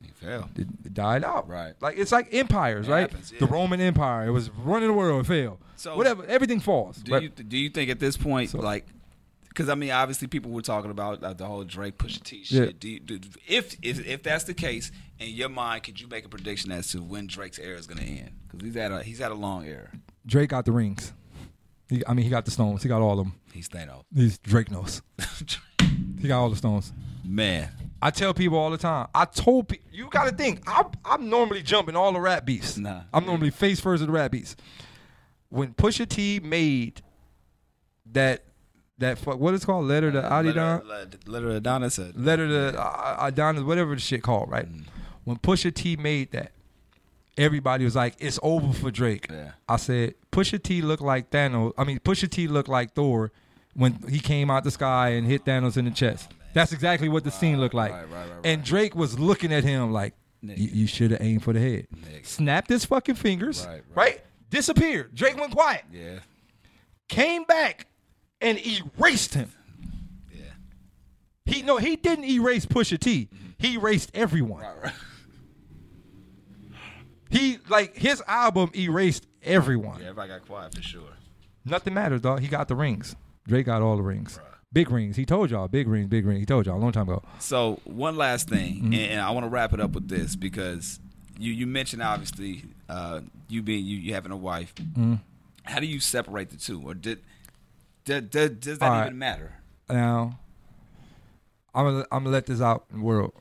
He fell. It, it died out. Right. Like it's like empires, It right? happens, The. Roman Empire, it was running the world, it failed. So Whatever, everything falls. Do right? you do you think at this point, So- like, because I mean, obviously people were talking about uh, the whole Drake Pusha T Yeah. shit. Do you, do, if if if that's the case, in your mind, could you make a prediction as to when Drake's era is going to end? Because he's had a he's had a long era. Drake got the rings. He, I mean, he got the stones. He got all of them. He's Thanos. He's Drake knows. He got all the stones. Man, I tell people all the time. I told people, you got to think. I'm, I'm normally jumping all the rap beats. Nah. I'm normally face first of the rap beats. When Pusha T made that that fuck, what is called letter to Adidon, Letter, letter to Adonis. uh, letter to uh, Adonis, whatever the shit called, right? When Pusha T made that, everybody was like, "It's over for Drake." Yeah. I said, Pusha T looked like Thanos. I mean, Pusha T looked like Thor when he came out the sky and hit Thanos in the chest. That's exactly what the scene looked like. right, right, right, And Drake was looking at him like, "You, should have aimed for the head." Nigga. Snapped his fucking fingers, Right, right, right. Disappeared. Drake went quiet. Yeah, Came back and erased him. yeah. He no, he didn't erase Pusha T. He erased everyone. Right, right. He like his album erased everyone. Yeah, everybody got quiet for sure. Nothing matters, dog. He got the rings. Drake got all the rings. Big rings. He told y'all. Big rings. Big rings. He told y'all a long time ago. So one last thing, Mm-hmm. and, and I want to wrap it up with this because you you mentioned obviously uh, you being you, you having a wife. Mm-hmm. How do you separate the two, or did, did does that All right. even matter? Now, I'm gonna I'm gonna let this out in the world.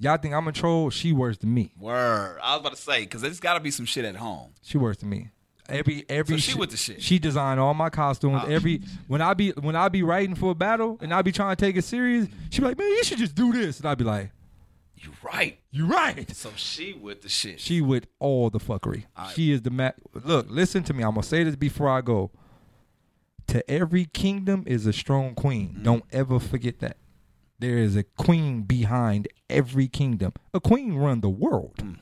Y'all think I'm a troll? She worse than me. Word. I was about to say because there's got to be some shit at home. She worse than me. Every every So she with the shit. She designed all my costumes. Oh. Every when I be when I be writing for a battle and I be trying to take it serious, she be like, man, you should just do this, and I be like, You right. you right. So she with the shit. She with all the fuckery. She is the ma Look, listen to me. I'm gonna say this before I go. To every kingdom is a strong queen. Mm-hmm. Don't ever forget that. There is a queen behind every kingdom. A queen run the world. Mm.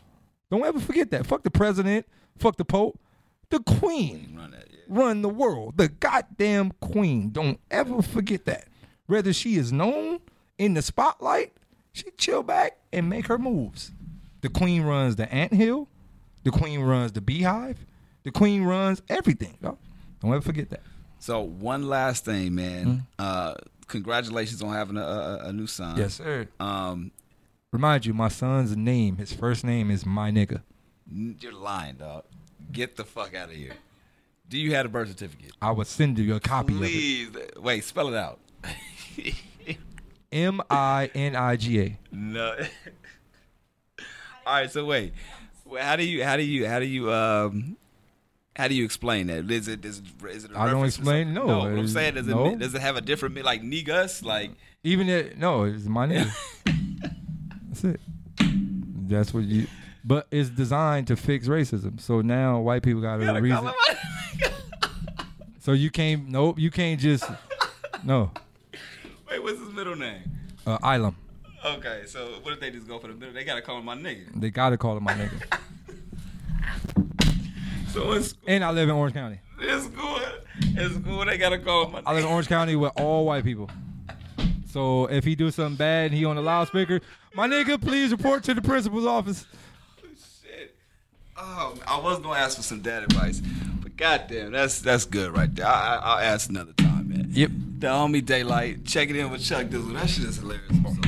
Don't ever forget that. Fuck the president. Fuck the pope. The queen Run that. Yeah. run the world. The goddamn queen. Don't ever forget that. Whether she is known in the spotlight, she chill back and make her moves. The queen runs the anthill. The queen runs the beehive. The queen runs everything. Don't ever forget that. So one last thing, man. Mm-hmm. Uh, congratulations on having a, a, a new son. Yes, sir. Um, Remind you, my son's name, his first name is my nigga. you're lying, dog. Get the fuck out of here. Do you have a birth certificate? I will send you a copy of it. Please, wait. Spell it out. M I N I G A. no. All right. So wait. How do you? How do you? How do you? Um. How do you explain that? Is it is it, is it a I don't explain- no, No, what I'm saying does it no. does it have a different like negus like Even it, no, it's my nigga. That's it. That's what you. But it's designed to fix racism. So now white people got a reason. So you can't. Nope. You can't just. No. Wait, what's his middle name? Uh, Ilum. Okay, so what if they just go for the middle? They gotta call him my nigga. They gotta call him my nigga. So in school, And I live in Orange County. in school, in school, they gotta call my I live in. Orange County with all white people. So if he do something bad and he on the loudspeaker, my nigga, please report to the principal's office. Shit. Oh, I was gonna ask for some dad advice, but goddamn, that's that's good right there. I, I, I'll ask another time, man. Yep. The homie Daylyt, checking in with Chuck Dizzle. That shit is hilarious. I'm so